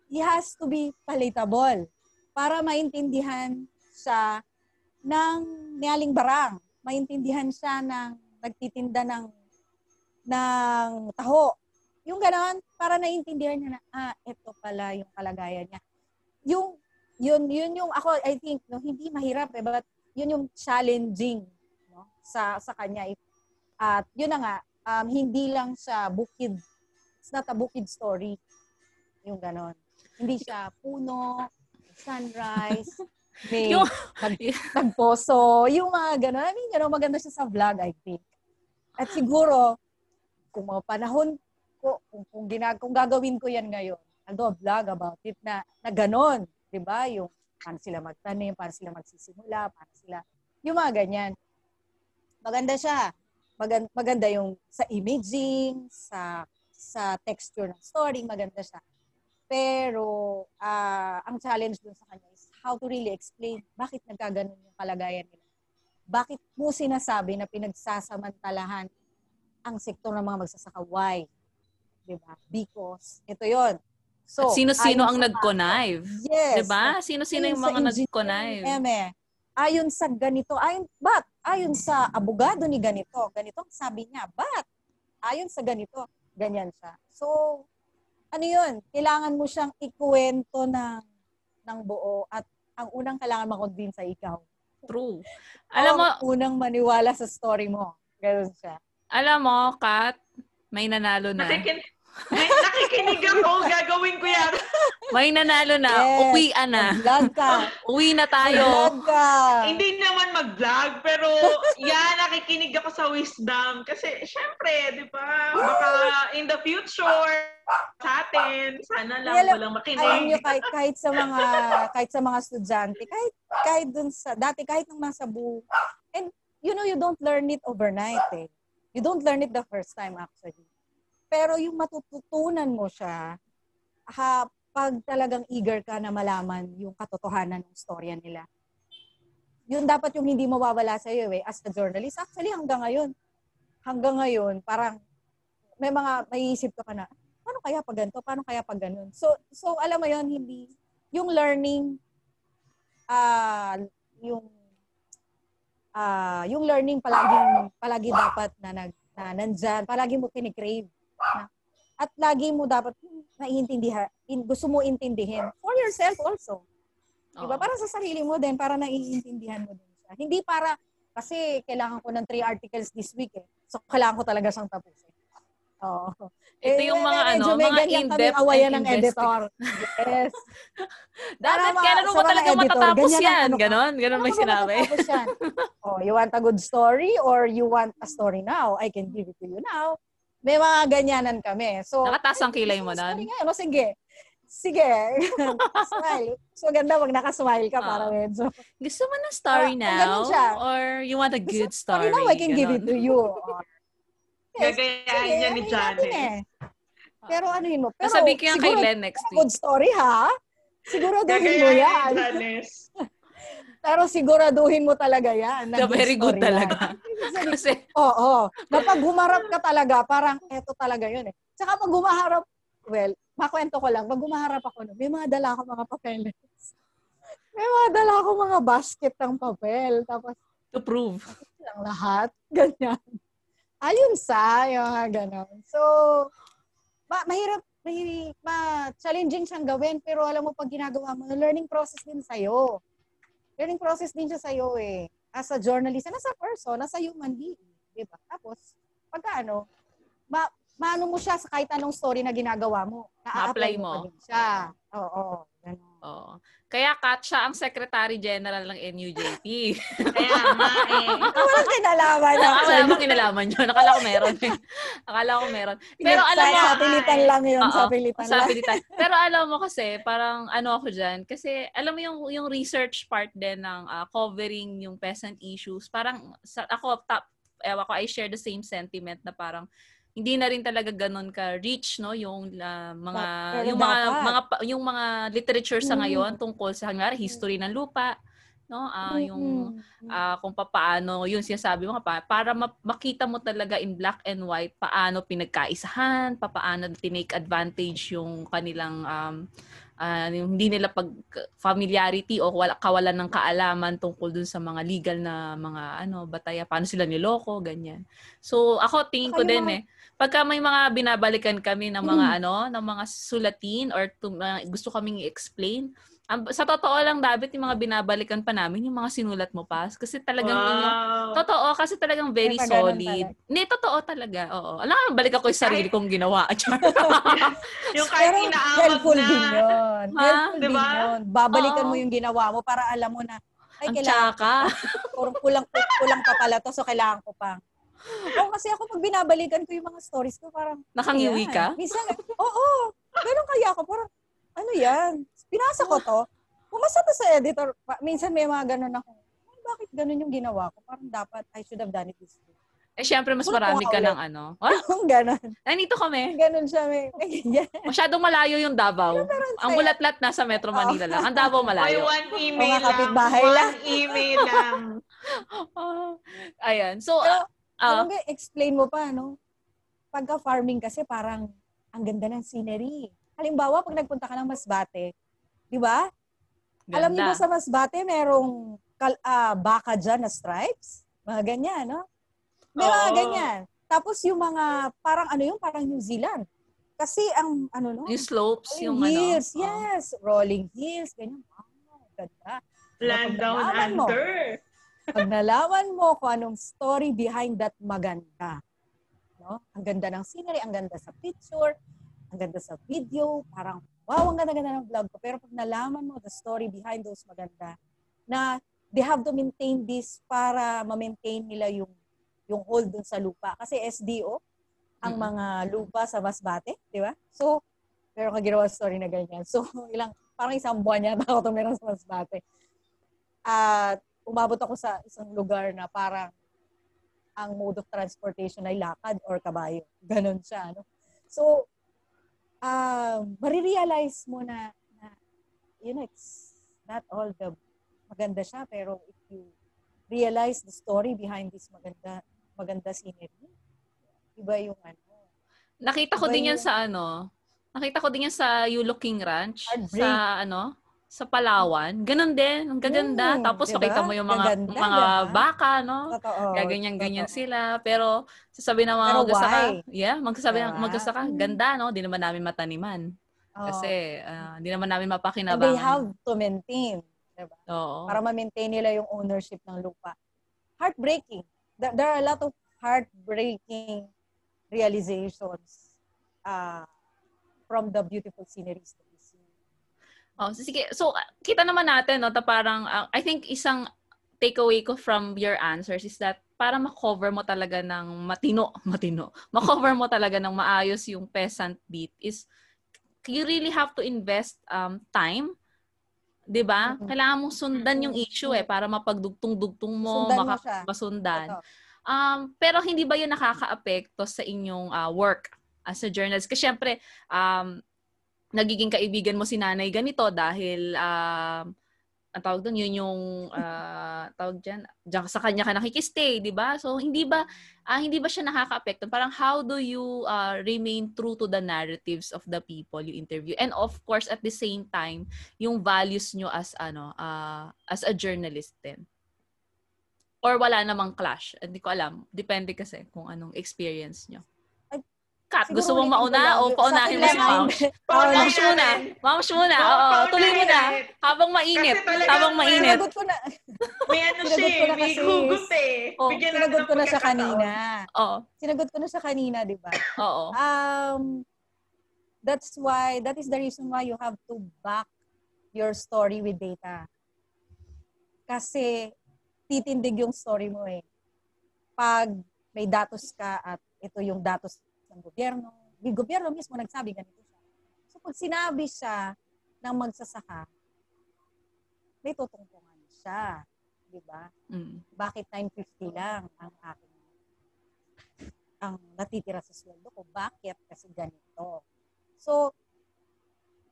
He has to be palatable para maintindihan siya ng nialing barang. Maintindihan siya ng nagtitinda ng ng taho. Yung gano'n, para naiintindihan niya na, ah, ito pala yung kalagayan niya. Yung, yun, yun yung ako, I think, no, hindi mahirap eh, but yun yung challenging no, sa sa kanya. At yun na nga, um, hindi lang sa bukid. It's not a bukid story. Yung ganon. Hindi siya puno, sunrise, may Yung- nag, nagposo, yung mga ganon. I mean, you know, maganda siya sa vlog, I think. At siguro, kung mga panahon ko, kung, kung, ginag, kung gagawin ko yan ngayon, I'll do a vlog about it na, na ganon. Di ba? Yung paano sila magtanim, paano sila magsisimula, paano sila, yung mga ganyan. Maganda siya. Maganda, maganda yung sa imaging, sa sa texture ng story, maganda siya. Pero ah, ang challenge dun sa kanya is how to really explain bakit nagkaganon yung kalagayan nila. Bakit mo sinasabi na pinagsasamantalahan ang sektor ng mga magsasaka? Why? Di ba? Because, ito yon So, At sino-sino ang nag-connive? Yes. Diba? Sino-sino yung mga nag-connive? Eme, ayon sa ganito, ayon, but, ayon sa abogado ni ganito, ganito ang sabi niya, but, ayon sa ganito, ganyan siya. So, ano yun? Kailangan mo siyang ikuwento ng, ng buo at ang unang kailangan makonvince sa ikaw. True. Alam mo, Ang unang maniwala sa story mo. Ganun siya. Alam mo, Kat, may nanalo na. Nakikin, may, nakikinig ako, gagawin ko yan. May nanalo na. Yes. Uwian na. Vlog ka. Uwi na tayo. Vlog ka. Hindi naman mag-vlog, pero yan, nakikinig ako sa wisdom. Kasi, syempre, di ba, baka in the future, sa atin, sana lang Alam- walang alam makinig. niyo kahit kahit sa mga kahit sa mga estudyante kahit kahit dun sa dati kahit nung nasa bu and you know you don't learn it overnight eh you don't learn it the first time actually pero yung matututunan mo siya ha, pag talagang eager ka na malaman yung katotohanan ng storya nila yun dapat yung hindi mawawala sa iyo eh as a journalist actually hanggang ngayon hanggang ngayon parang may mga maiisip ka pa na paano kaya pag ganito? Paano kaya pag ganun? So, so alam mo yon hindi, yung learning, ah yung, ah yung learning palaging, palagi dapat na, nag, na nandyan, palagi mo kinikrave. Na, at lagi mo dapat naiintindihan, in, gusto mo intindihin for yourself also. Diba? Oo. Para sa sarili mo din, para naiintindihan mo din siya. Hindi para, kasi kailangan ko ng three articles this week eh. So, kailangan ko talaga siyang tapusin. Oo. Ito yung mga ano, medyo may mga in-depth awayan ng editor. Yes. Dapat kailan mo talaga editor, matatapos ganyan yan? ano. Ganon? Ganon may Ano sinabi? yan? oh, you want a good story or you want a story now? I can give it to you now. May mga ganyanan kami. So, Nakataas ang kilay mo gusto nun? story ngayon. O, sige. Sige. smile. So, ganda pag nakasmile ka para Oo. medyo. Gusto mo ng story Ah, now? Or you want a good Gusto- story? now, I can give it Ganon. to you. Or, yes, Gagayahin sige, niya ni Janice. eh. Pero ano yun mo? Pero Nasabi ko yan kay siguro, Len next good week. story ha? Siguraduhin mo yan. Janice. Pero siguraduhin mo talaga yan. na The very good talaga. Kasi, Oo. Na pag humarap ka talaga, parang eto talaga yun eh. Tsaka pag humaharap, well, makwento ko lang, pag humaharap ako, no, may mga dala ako mga papeles. May mga dala ako mga basket ng papel. Tapos, to prove. lang lahat. Ganyan. Ayun sa, yung mga ganon. So, ma- mahirap, mahirap, ma-challenging siyang gawin, pero alam mo, pag ginagawa mo, learning process din sa'yo. Learning process din siya sa'yo eh. As a journalist, and as a person, as a human being. Di ba? Tapos, pagka ano, ma maano mo siya sa kahit anong story na ginagawa mo. Na-apply mo. din siya. Oo, ganon. Oo. Kaya Kat, siya ang Secretary General ng NUJP. Kaya nga eh. Walang kinalaman Wala actually. akong kinalaman yun. Akala ko meron. eh. Akala ko meron. Pero Sa- alam mo, sa pilitan lang yun, Oo, sa pilitan lang. Sabi ni Tay. Pero alam mo kasi, parang ano ako dyan, kasi alam mo yung, yung research part din ng ah, covering yung peasant issues, parang sa, ako, top, ewan ko, I share the same sentiment na parang hindi na rin talaga ganun ka rich no yung ah, mga Pero yung mga dapat. mga yung mga literature sa Mm. ngayon tungkol sa hangari history ng lupa no ah yung ah, kung papaano, yun sinasabi mo, pa, para ma- makita mo talaga in black and white paano pinagkaisahan, paano tinake advantage yung kanilang um, yung hindi nila pag familiarity o wala, kawalan ng kaalaman tungkol dun sa mga legal na mga ano bataya paano sila niloko ganyan so ako tingin ko yung din mga- eh pagka may mga binabalikan kami ng mga Mm. ano ng mga sulatin or to, mga gusto kaming i-explain ang- sa totoo lang, David, yung mga binabalikan pa namin, yung mga sinulat mo pa. Kasi talagang yun yung, Wow. totoo, kasi talagang very pagganon solid. talaga. Hindi, totoo talaga. Oo. Alam mo, balik ako yung sarili kong ginawa. Yung kahit Pero inaamag helpful na. din yun. Ha? Helpful Diba? din yun. Babalikan Oo. mo yung ginawa mo para alam mo na, ay, Ang kailangan tsaka. ko, kulang, kulang pa pala to, so kailangan ko pa. Oo, kasi ako pag binabalikan ko yung mga stories ko, parang, Nakangiwi ka? Minsan, oo, ganun kaya ako, parang, ano yan? Pinasa ko to, pumasa to sa editor. Pa- Minsan may mga ganun ako, "Ay, bakit ganun yung ginawa ko? Parang dapat, I should have done it this way. Eh, syempre, mas marami ka ng ano. Ah, Yung ganun. nandito kami. Ganun siya, may, ganyan. Masyadong malayo yung Davao. Ang saya. bulat-lat nasa Metro Manila lang. Ang Davao Ay, malayo. one email Mga lang. kapitbahay one lang. email lang. Ah, ayan. So, Pero, ah, Alam explain mo pa, no? Pagka farming kasi parang ang ganda ng scenery. Halimbawa, pag nagpunta ka ng Masbate, di ba? Alam niyo ba sa Masbate, merong kal, uh, baka dyan na stripes? Mga ganyan, no? May mga ganyan. Tapos yung mga, parang ano yung parang New Zealand. Kasi ang, ano no? Yung slopes, yung hills, ano. yes. Oh. Rolling hills, ganyan. Wow, ganda. Land down under. Mo, pag nalaman mo kung anong story behind that maganda, no? Ang ganda ng scenery, ang ganda sa picture, ang ganda sa video, parang, wow, ang ganda-ganda ng vlog ko. Pero pag nalaman mo the story behind those maganda, na they have to maintain this para ma-maintain nila yung yung hold dun sa lupa. Kasi SDO, ang mga lupa sa Masbate, di ba? So, pero ka ginawa story na ganyan. So, ilang, parang isang buwan yata ako meron sa Masbate. At umabot ako sa isang lugar na parang ang mode of transportation ay lakad or kabayo. Ganon siya. No? So, uh, marirealize mo na, na, you know, it's not all the maganda siya, pero if you realize the story behind this maganda maganda scenery, iba yung ano. Nakita ko din yan sa ano, nakita ko din yan sa You Looking Ranch, sa ano, sa Palawan. Ganon din, ang gaganda. Mm, Tapos diba? makita mo yung mga Gaganda, mga diba? baka, no? Totoo. Gaganyan-ganyan sila. Pero sasabi ng mga magsasaka, yeah, magsasabi diba? ng magsasaka, ganda, no? Di naman namin mataniman. Oh. Kasi uh, di naman namin mapakinabangan. And they have to maintain. Diba? Oo. Para ma-maintain nila yung ownership ng lupa. Heartbreaking. There, there are a lot of heartbreaking realizations uh, from the beautiful sceneries see. Oh, so, sige. So, kita naman natin, no, ta parang, uh, I think isang takeaway ko from your answers is that para ma-cover mo talaga ng matino, matino, ma-cover mo talaga ng maayos yung peasant beat is you really have to invest um, time 'di ba? Mm-hmm. Kailangan mong sundan yung issue eh para mapagdugtong-dugtong mo, makasundan. Um, pero hindi ba 'yun nakakaapekto sa inyong uh, work as a journalist? Kasi syempre um, nagiging kaibigan mo si nanay ganito dahil um, ang tawag doon, yun yung uh, tawag diyan, diyan sa kanya ka nakikistay, 'di ba? So hindi ba uh, hindi ba siya nakakaapekto? Parang how do you uh, remain true to the narratives of the people you interview? And of course at the same time, yung values nyo as ano, uh, as a journalist din. Or wala namang clash? Hindi ko alam. Depende kasi kung anong experience nyo. Kat, Siguro gusto mong mauna o paunahin mo si Mams? Mams muna. Mams muna. Oo, tuloy mo na. Habang mainit. Habang mainit. Sinagot ko na. may ano siya eh. May hugot eh. Oh, sinagot ko na siya kanina. Oo. Sinagot ko na siya kanina, di ba? Oo. Um, that's why, that is the reason why you have to back your story with data. Kasi titindig yung story mo eh. Pag may datos ka at ito yung datos ng gobyerno. Yung gobyerno mismo nagsabi ganito siya. So pag sinabi siya ng magsasaka, may tutungtungan siya. Di ba? Mm. Bakit 950 lang ang aking ang natitira sa sweldo ko? Bakit? Kasi ganito. So,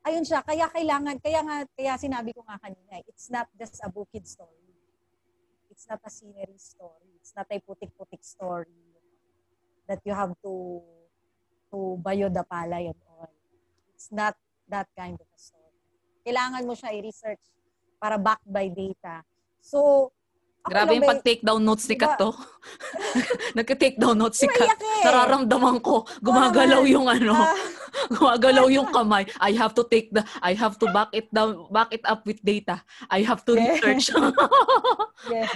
ayun siya. Kaya kailangan, kaya nga, kaya sinabi ko nga kanina, it's not just a bukid story. It's not a scenery story. It's not a putik-putik story that you have to to Bayodapala and all. It's not that kind of a story. Kailangan mo siya i-research para backed by data. So, Grabe yung pag-take down notes ni diba? Kato. Nagka-take down notes si Kat. Eh. Nararamdaman ko, gumagalaw yung ano, uh, gumagalaw yung kamay. I have to take the, I have to back it down, back it up with data. I have to research. yeah.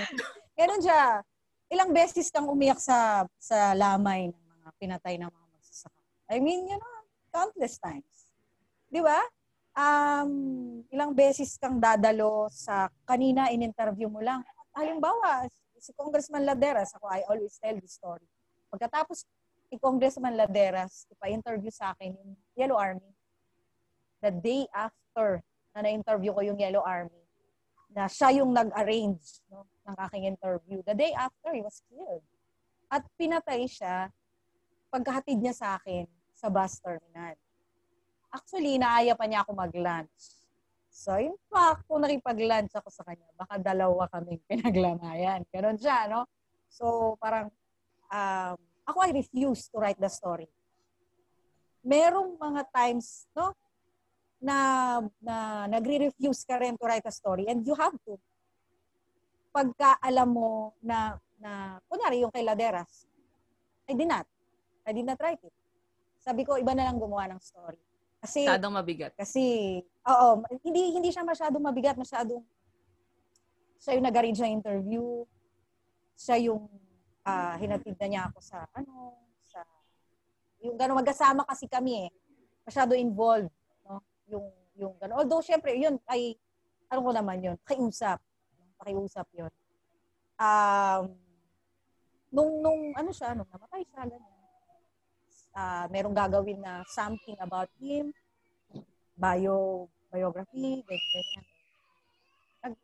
Ganun siya. Ilang beses kang umiyak sa sa lamay ng mga pinatay ng mga I mean, you know, countless times. Di ba? Um, ilang beses kang dadalo sa kanina in-interview mo lang. Halimbawa, si Congressman Laderas, ako I always tell this story. Pagkatapos ni Congressman Laderas, ipa-interview sa akin yung Yellow Army, the day after na na-interview ko yung Yellow Army, na siya yung nag-arrange no, ng aking interview. The day after, he was killed. At pinatay siya pagkahatid niya sa akin sa bus terminal. Actually, naaya pa niya ako mag-lunch. So, in fact, kung nakipag-lunch ako sa kanya, baka dalawa kaming pinaglamayan. Ganon siya, no? So, parang, um, ako I refuse to write the story. merong mga times, no, na, na nagre-refuse ka rin to write a story and you have to. Pagka alam mo na, na kunyari yung kay Laderas, I did not. I did not write it. Sabi ko, iba na lang gumawa ng story. Kasi, Masyadong mabigat. kasi, oo, hindi, hindi siya masyadong mabigat, masyadong, siya yung nag sa interview, siya yung uh, hinatid na niya ako sa, ano, sa, yung gano'n, magkasama kasi kami eh. Masyado involved, no? Yung, yung gano'n. Although, syempre, yun ay, ano ko naman yun, pakiusap. Pakiusap yun. Um, nung, nung, ano siya, nung namatay siya, gano'n uh, merong gagawin na something about him, bio, biography, ganyan, ganyan. Nag,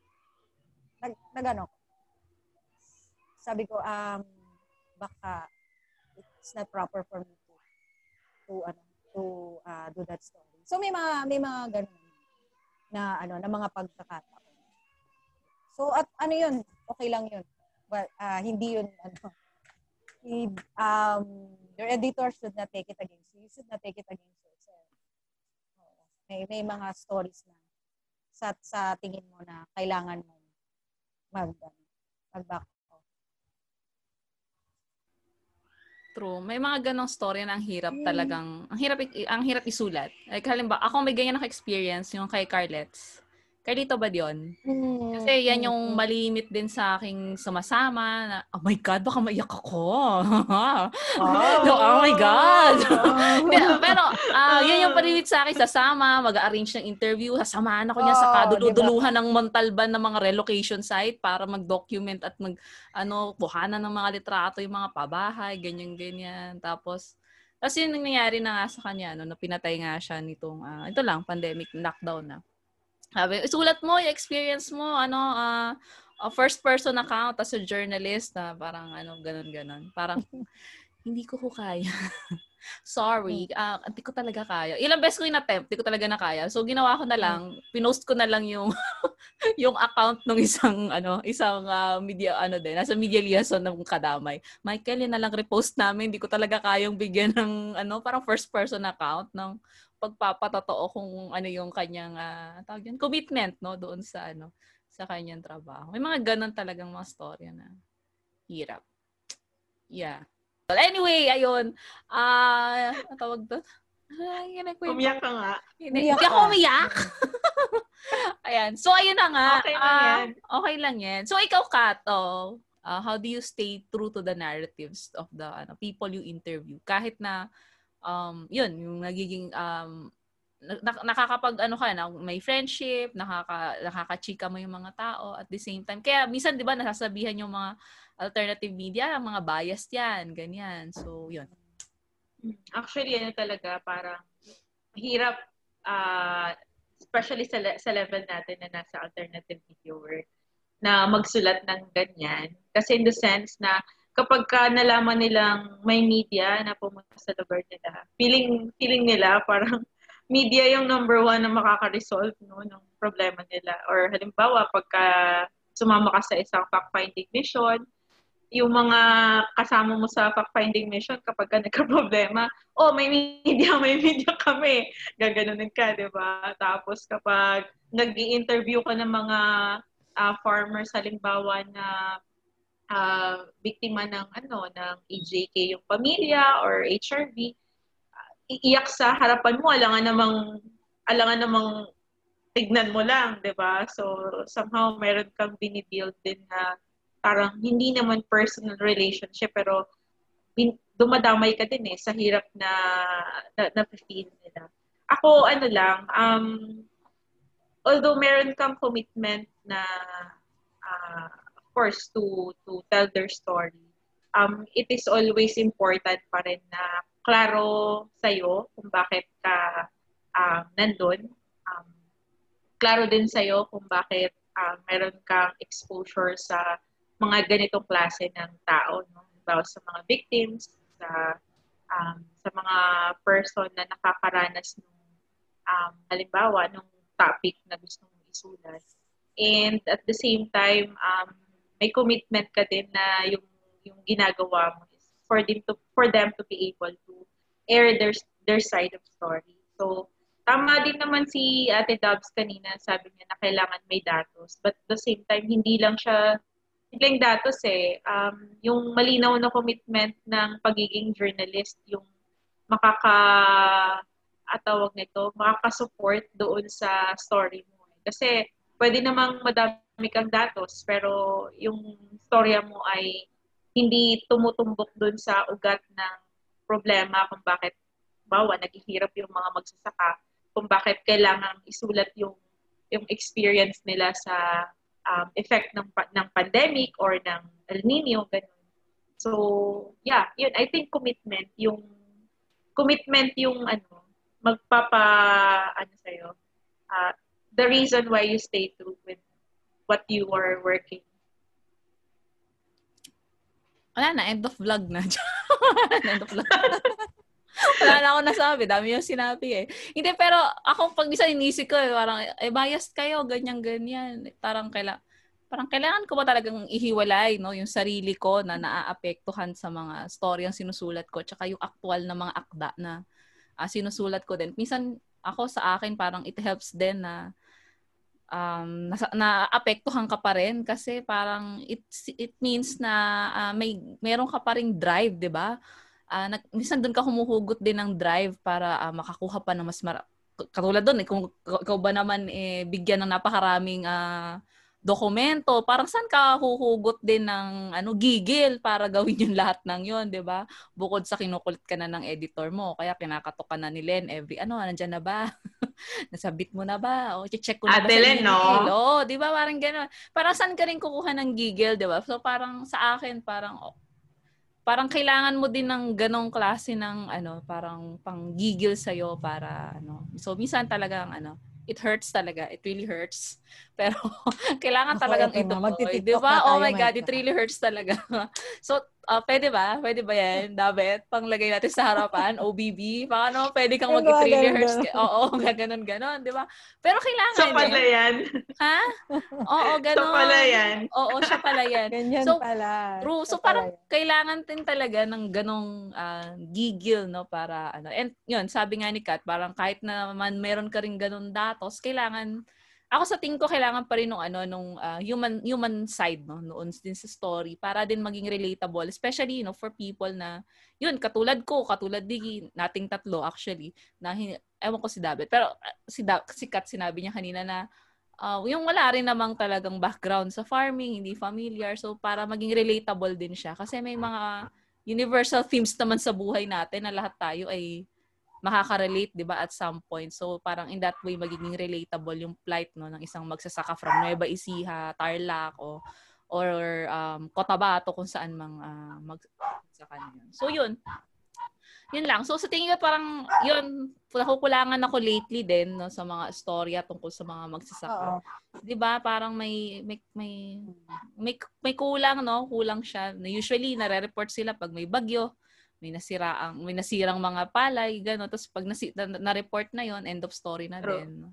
nag, nag ano, sabi ko, um, baka it's not proper for me to, to, ano, to uh, do that story. So may mga, may mga ganun na, ano, na mga pagkakataon. So at ano yun, okay lang yun. But uh, hindi yun, ano, um, your editor should not take it against you. You should not take it against yourself. Oo. May, may mga stories na sa, sa tingin mo na kailangan mo mag, mag-back off. True. May mga ganong story na ang hirap Mm. talagang, ang hirap, ang hirap isulat. Like, halimbawa, ako may ganyan na experience yung kay Carlets. Carlito ba yun? Mm. Kasi yan yung malimit din sa aking sumasama na, oh my God, baka maiyak ako. Wow. oh my God. Hindi, Pero, ah yan yung palimit sa akin, sasama, mag-arrange ng interview, sasamahan ako niya sa Oo, kaduluduluhan ng Montalban ng mga relocation site para mag-document at mag, ano, buhanan ng mga litrato, yung mga pabahay, ganyan-ganyan. Tapos, tapos yun nangyayari na nga sa kanya, no, na pinatay nga siya nitong, ah, ito lang, pandemic, lockdown na. Sabi, isulat mo yung experience mo, ano, uh, a first person account as a journalist na parang ano, ganun ganon Parang, hindi ko ko kaya. Sorry, uh, hindi ko talaga kaya. Ilang beses ko in-attempt, hindi ko talaga na kaya. So, ginawa ko na lang, pinost ko na lang yung yung account ng isang ano, isang uh, media ano din, nasa media liaison ng kadamay. Michael, yun na lang repost namin, hindi ko talaga kayang bigyan ng ano, parang first person account ng pagpapatotoo kung ano yung kanyang uh, tawag yan, commitment no doon sa ano sa kanyang trabaho. May mga ganun talagang mga storya na hirap. Yeah. Well, anyway, ayun. Ah, uh, tawag doon. Ay, umiyak ka nga. Hindi, hindi ako umiyak. Ayan. So, ayun na nga. Okay lang uh, yan. Okay lang yan. So, ikaw, Kato, uh, how do you stay true to the narratives of the ano, people you interview? Kahit na um, yun, yung nagiging um, na- nakakapag ano ka na may friendship, nakaka nakakachika mo yung mga tao at the same time. Kaya minsan 'di ba nasasabihan yung mga alternative media, mga biased 'yan, ganyan. So, yun. Actually, ano talaga parang hirap uh, especially sa, sa level natin na nasa alternative media work na magsulat ng ganyan. Kasi in the sense na kapag ka nalaman nilang may media na pumunta sa lugar nila, feeling, feeling nila parang media yung number one na makaka-resolve no, ng problema nila. Or halimbawa, pagka sumama ka sa isang fact-finding mission, yung mga kasama mo sa fact-finding mission kapag ka nagka-problema, oh, may media, may media kami. Gaganunin ka, di ba? Tapos kapag nag interview ka ng mga uh, farmers, halimbawa na uh, biktima ng ano ng EJK yung pamilya or HRV uh, iiyak sa harapan mo alangan namang alangan namang tignan mo lang 'di ba? So somehow meron kang binibuild din na parang hindi naman personal relationship pero bin, dumadamay ka din eh sa hirap na na, na nila. Ako ano lang um although meron kang commitment na uh, course, to, to tell their story, um, it is always important pa rin na klaro sa'yo kung bakit ka um, nandun. Um, klaro din sa'yo kung bakit um, meron kang exposure sa mga ganitong klase ng tao. No? Halimbawa sa mga victims, sa um, sa mga person na nakakaranas ng um, halimbawa nung topic na gusto mong isulat. And at the same time, um, may commitment ka din na yung yung ginagawa mo is for them to for them to be able to air their their side of story. So, tama din naman si Ate Dubs kanina, sabi niya na kailangan may datos. But at the same time, hindi lang siya simpleng datos eh. Um, yung malinaw na commitment ng pagiging journalist, yung makaka atawag nito, makaka-support doon sa story mo. Kasi pwede namang madami kang datos, pero yung storya mo ay hindi tumutumbok doon sa ugat ng problema kung bakit bawa naghihirap yung mga magsasaka, kung bakit kailangan isulat yung yung experience nila sa um, effect ng ng pandemic or ng El Nino ganun. So, yeah, yun I think commitment yung commitment yung ano magpapa ano sa iyo uh, the reason why you stay true with what you are working. Wala na, end of vlog na. end of vlog. Wala na ako nasabi. Dami yung sinabi eh. Hindi, pero ako pag isa inisip ko, eh, parang, eh, biased kayo, ganyan-ganyan. Parang kaila, parang kailangan ko ba talagang ihiwalay no yung sarili ko na naaapektuhan sa mga story ang sinusulat ko tsaka yung actual na mga akda na uh, sinusulat ko din. Minsan ako sa akin parang it helps din na um, na, naapektuhan ka pa rin kasi parang it, it means na uh, may meron ka pa ring drive, 'di ba? Uh, nag, minsan doon ka humuhugot din ng drive para uh, makakuha pa ng mas mara- katulad doon eh, kung ikaw ba naman eh, bigyan ng napakaraming uh, dokumento, parang saan ka huhugot din ng ano gigil para gawin yung lahat ng yon, 'di ba? Bukod sa kinukulit ka na ng editor mo, kaya kinakatok ka na ni Len every ano, nandiyan na ba? Nasabit mo na ba? O check ko na Ate ba Len, no? Oh, 'di ba? Parang gano'n. Para saan ka rin kukuha ng gigil, 'di ba? So parang sa akin parang oh, parang kailangan mo din ng ganong klase ng ano, parang panggigil sa iyo para ano. So minsan talagang ano, it hurts talaga. It really hurts. Pero kailangan talagang ito. Di ba? Oh my God, it really hurts talaga. so, uh, pwede ba? Pwede ba yan? David, panglagay natin sa harapan, OBB. Paano pwede kang mag-it really hurts? Oo, gaganon, ganon. Di ba? Pero kailangan. So pala yan. Ha? Oo, ganon. So pala yan. Oo, siya pala yan. Ganyan so, pala. True. So, parang yan. kailangan din talaga ng ganong uh, gigil, no? Para, ano. And, yun, sabi nga ni Kat, parang kahit naman meron ka rin ganon datos, kailangan ako sa tingin ko kailangan pa rin nung ano nung uh, human human side no noon din sa story para din maging relatable especially you know for people na yun katulad ko katulad di nating tatlo actually na ewan ko si David pero uh, si da, si Kat sinabi niya kanina na uh, yung wala rin namang talagang background sa farming hindi familiar so para maging relatable din siya. Kasi may mga universal themes naman sa buhay natin na lahat tayo ay makaka-relate, 'di ba, at some point. So parang in that way magiging relatable yung plight no ng isang magsasaka from Nueva Ecija, Tarlac o or um, Cotabato kung saan mang uh, magsasaka yun. So yun. Yun lang. So sa tingin ko parang yun nakukulangan ako lately din no sa mga storya tungkol sa mga magsasaka. 'Di ba? Parang may may may may, may kulang no, kulang siya. Usually nare-report sila pag may bagyo may nasiraang may nasirang mga palay gano tapos pag nasi, na, na-report na yon end of story na din.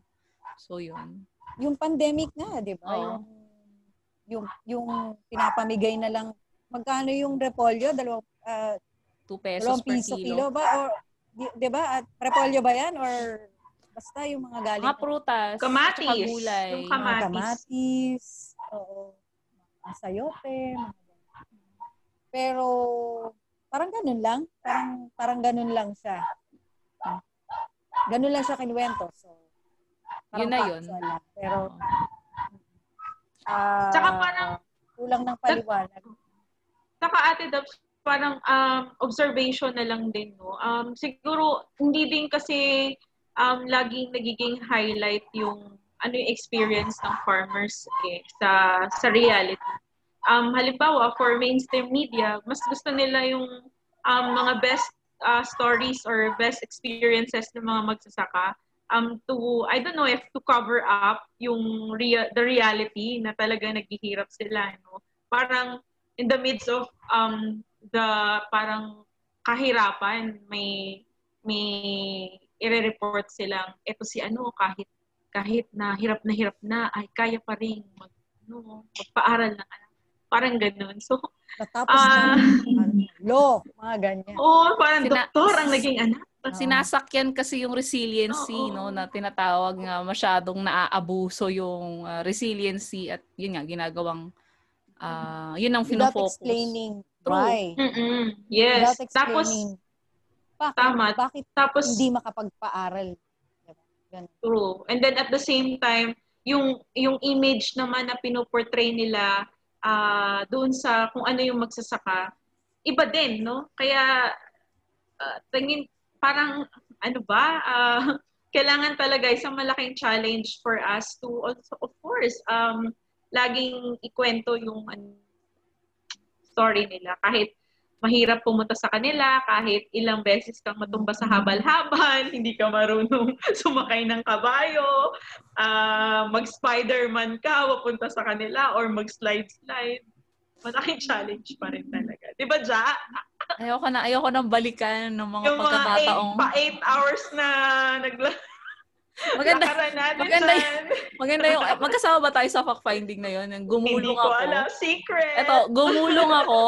So yun. Yung pandemic nga di ba? Oh. yung, yung yung pinapamigay na lang magkano yung repolyo? Dalawang uh, 2 pesos per piso kilo. kilo ba? Or di, di ba? At repolyo ba yan? Or basta yung mga galing mga prutas kamatis. gulay. Yung kamatis, kamatis. Oo. Mga sayote mga pero Parang ganun lang. Parang, parang ganun lang siya. Ganun lang siya kinuwento. So, yun na yun. Lang. Pero, uh, Tsaka parang, kulang ng paliwanag. Saka ate Dubs, parang um, observation na lang din, no? Um, siguro, hindi din kasi um, laging nagiging highlight yung ano yung experience ng farmers eh, sa sa reality um, halimbawa, for mainstream media, mas gusto nila yung um, mga best uh, stories or best experiences ng mga magsasaka um, to, I don't know if to cover up yung rea- the reality na talaga naghihirap sila. No? Parang in the midst of um, the parang kahirapan, may may i-report silang eto si ano kahit kahit na hirap na hirap na ay kaya pa rin mag ano, magpaaral ng anak Parang ganun. So, Natapos uh, ng law, mga ganyan. Oo, oh, parang Sina- doktor ang naging anak. sinasakyan kasi yung resiliency Oo. no na tinatawag nga masyadong naaabuso yung uh, resiliency at yun nga ginagawang uh, yun ang Without finofocus. explaining True. why. Mm-mm. Yes. Without Tapos, bakit, Tama. bakit tapos, hindi makapagpaaral. Ganun. True. And then at the same time, yung yung image naman na pinoportray nila ah doon sa kung ano yung magsasaka, iba din, no? Kaya ah, tingin parang ano ba, ah, kailangan talaga isang malaking challenge for us to also of course um laging ikwento yung ano, story nila kahit mahirap pumunta sa kanila kahit ilang beses kang matumba sa habal-habal, hindi ka marunong sumakay ng kabayo, ah, mag-Spider-Man ka, papunta sa kanila, or mag-slide-slide. Malaking challenge pa rin talaga. Di ba, Ja? Ayoko na, ayoko nang balikan ng mga Yung mga pagkakataong. 8 pa 8 hours na nagla Maganda, maganda dyan. maganda yung, magkasama ba tayo sa fact finding na yun? Yung Hindi gumulong ko ako. alam. Secret. Eto, gumulong ako.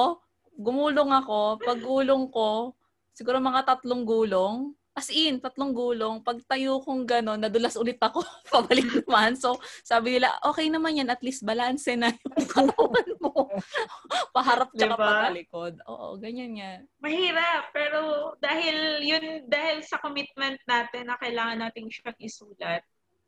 Gumulong ako. Pag gulong ko, siguro mga tatlong gulong. As in, tatlong gulong. Pag tayo kong gano'n, nadulas ulit ako. Pabalik naman. So, sabi nila, okay naman yan. At least balance na yung katawan mo. Paharap tsaka Diba? patalikod. Oo, ganyan nga. Mahirap, pero dahil yun, dahil sa commitment natin na kailangan nating siyang isulat,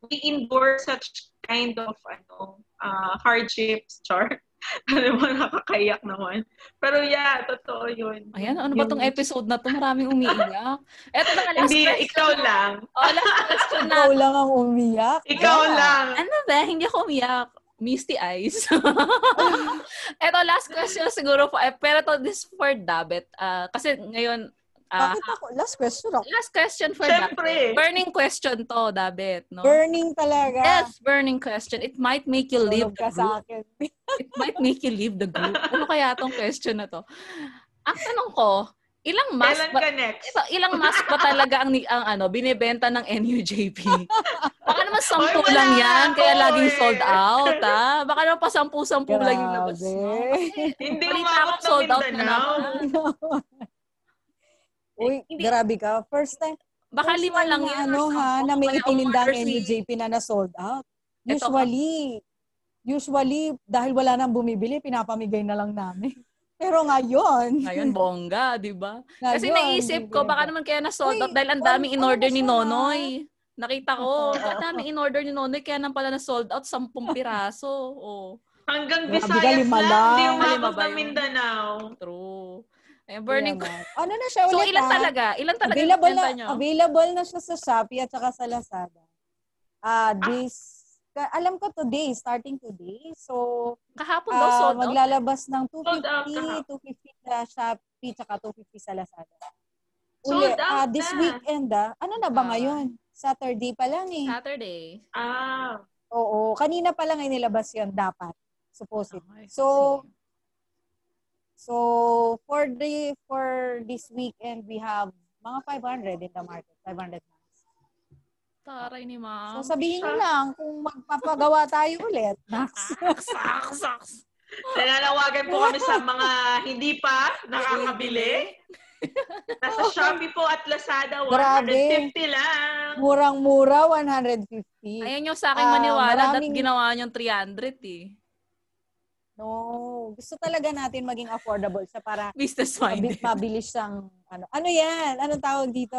we endure such kind of ano uh, hardships, char. ano mo, nakakayak naman. Pero yeah, totoo yun. Ayan, ano ba tong episode na to? Maraming umiiyak. Eto na nga, last Hindi, question. ikaw lang. Oh, last question na. Ikaw lang ang umiyak. Ikaw Yeah. lang. Ano ba? Hindi ako umiyak. Misty eyes. Eto, last question siguro po. Eh, pero to this for Dabet. Ah, kasi ngayon, ah, Bakit ako? Last question ako. last question for. Siyempre. Burning question to, Dabet. No? Burning talaga. Yes, burning question. It might make you leave the group. akin. It might make you leave the group. Ano kaya tong question na to? Ang tanong ko, ilang mask Kailan ba, ka next? ito, ilang mask ba talaga ang, ang ano, binibenta ng NUJP? Baka naman sampu Oy, lang yan, kaya ako laging eh. sold out, ha? Baka naman pa sampu-sampu lang yung labas mo. Hindi umabot ng sold out na Mindanao. Uy, Hindi. grabe ka. First time, Baka first lima time lang na yan. ano ha, na may Kaya itininda ang umorder si- NUJP na na-sold out. Usually, usually, dahil wala nang bumibili, pinapamigay na lang namin. Pero ngayon, Ngayon, bongga, di ba? Kasi naisip ko, baka naman kaya na-sold out dahil ang daming in-order ni? Nonoy. Nakita ko, ang daming in-order ni Nonoy, kaya nang pala na-sold out, sampung piraso. Oh, Hanggang Visayas lang. lang. Lima umabot yun? Mindanao. true. Ayan, burning nga. Ano na siya So, ulit ilan ha? talaga? Ilan talaga Available na, nyo? available na siya sa Shopee at saka sa Lazada. Ah, this, ka- alam ko today, starting today. So, Kahapon daw ah, sold out. maglalabas ng Sold out 250, 250 sa Shopee, tsaka 250 sa Lazada. Sold Uli, out ah, this na. weekend ah. Ano na ba Ah. ngayon? Saturday pa lang eh. Saturday. Ah, Oo, kanina pa lang ay nilabas yun dapat. Supposedly. Okay, So. So for the for this weekend we have mga 500 in the market, 500 masks. Taray ni ma'am. So sabihin nyo lang kung magpapagawa tayo ulit. Max. Saks, saks, saks. nananawagan po kami sa mga hindi pa nakakabili. Nasa Shopee po at Lazada, 150 Grabe. lang. Murang-mura, 150. Ayaw nyo sa akin Ah, maniwala maraming- that ginawa nyo 300 eh. No, gusto talaga natin maging affordable sa para Business mabi- minded. mabilis siyang ano. Ano 'yan? Anong tawag dito?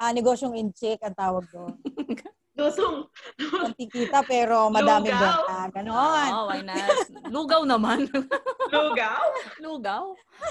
Ah, negosyong in check ang tawag doon. Dutong. Konti kita pero madaming Lugaw. benta. Ganon. Oo, why not? Lugaw naman. Lugaw. Lugaw.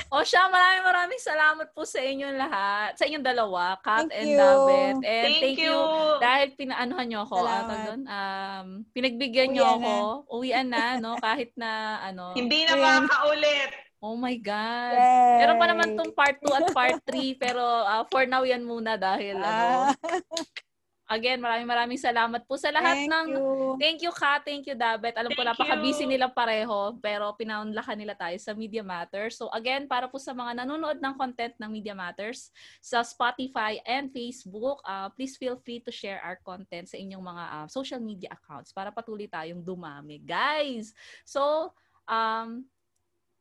O siya, maraming maraming salamat po sa inyong lahat. Sa inyong dalawa, Kat Thank and you. David. And Thank, thank, you. you. Dahil pinaanuhan nyo ako, Salamat. ata doon, um, pinagbigyan nyo Uwian ako. Uwian na, no? Kahit na, ano, Hindi na makakaulit. oh my God. Yay. Meron pa naman tong part 2 at part 3, pero ah, for now yan muna dahil, ano, Ah, again, maraming maraming salamat po sa lahat thank ng you. Thank you, Kat. Thank you, Dabet. Alam ko, Thank napaka-busy you. nilang pareho, pero pinaunlakan nila tayo sa Media Matters. So again, para po sa mga nanonood ng content ng Media Matters sa Spotify and Facebook, uh, please feel free to share our content sa inyong mga uh, social media accounts para patuloy tayong dumami. Guys! So, um,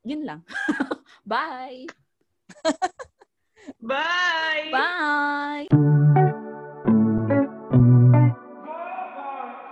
yun lang. Bye! Bye! Bye!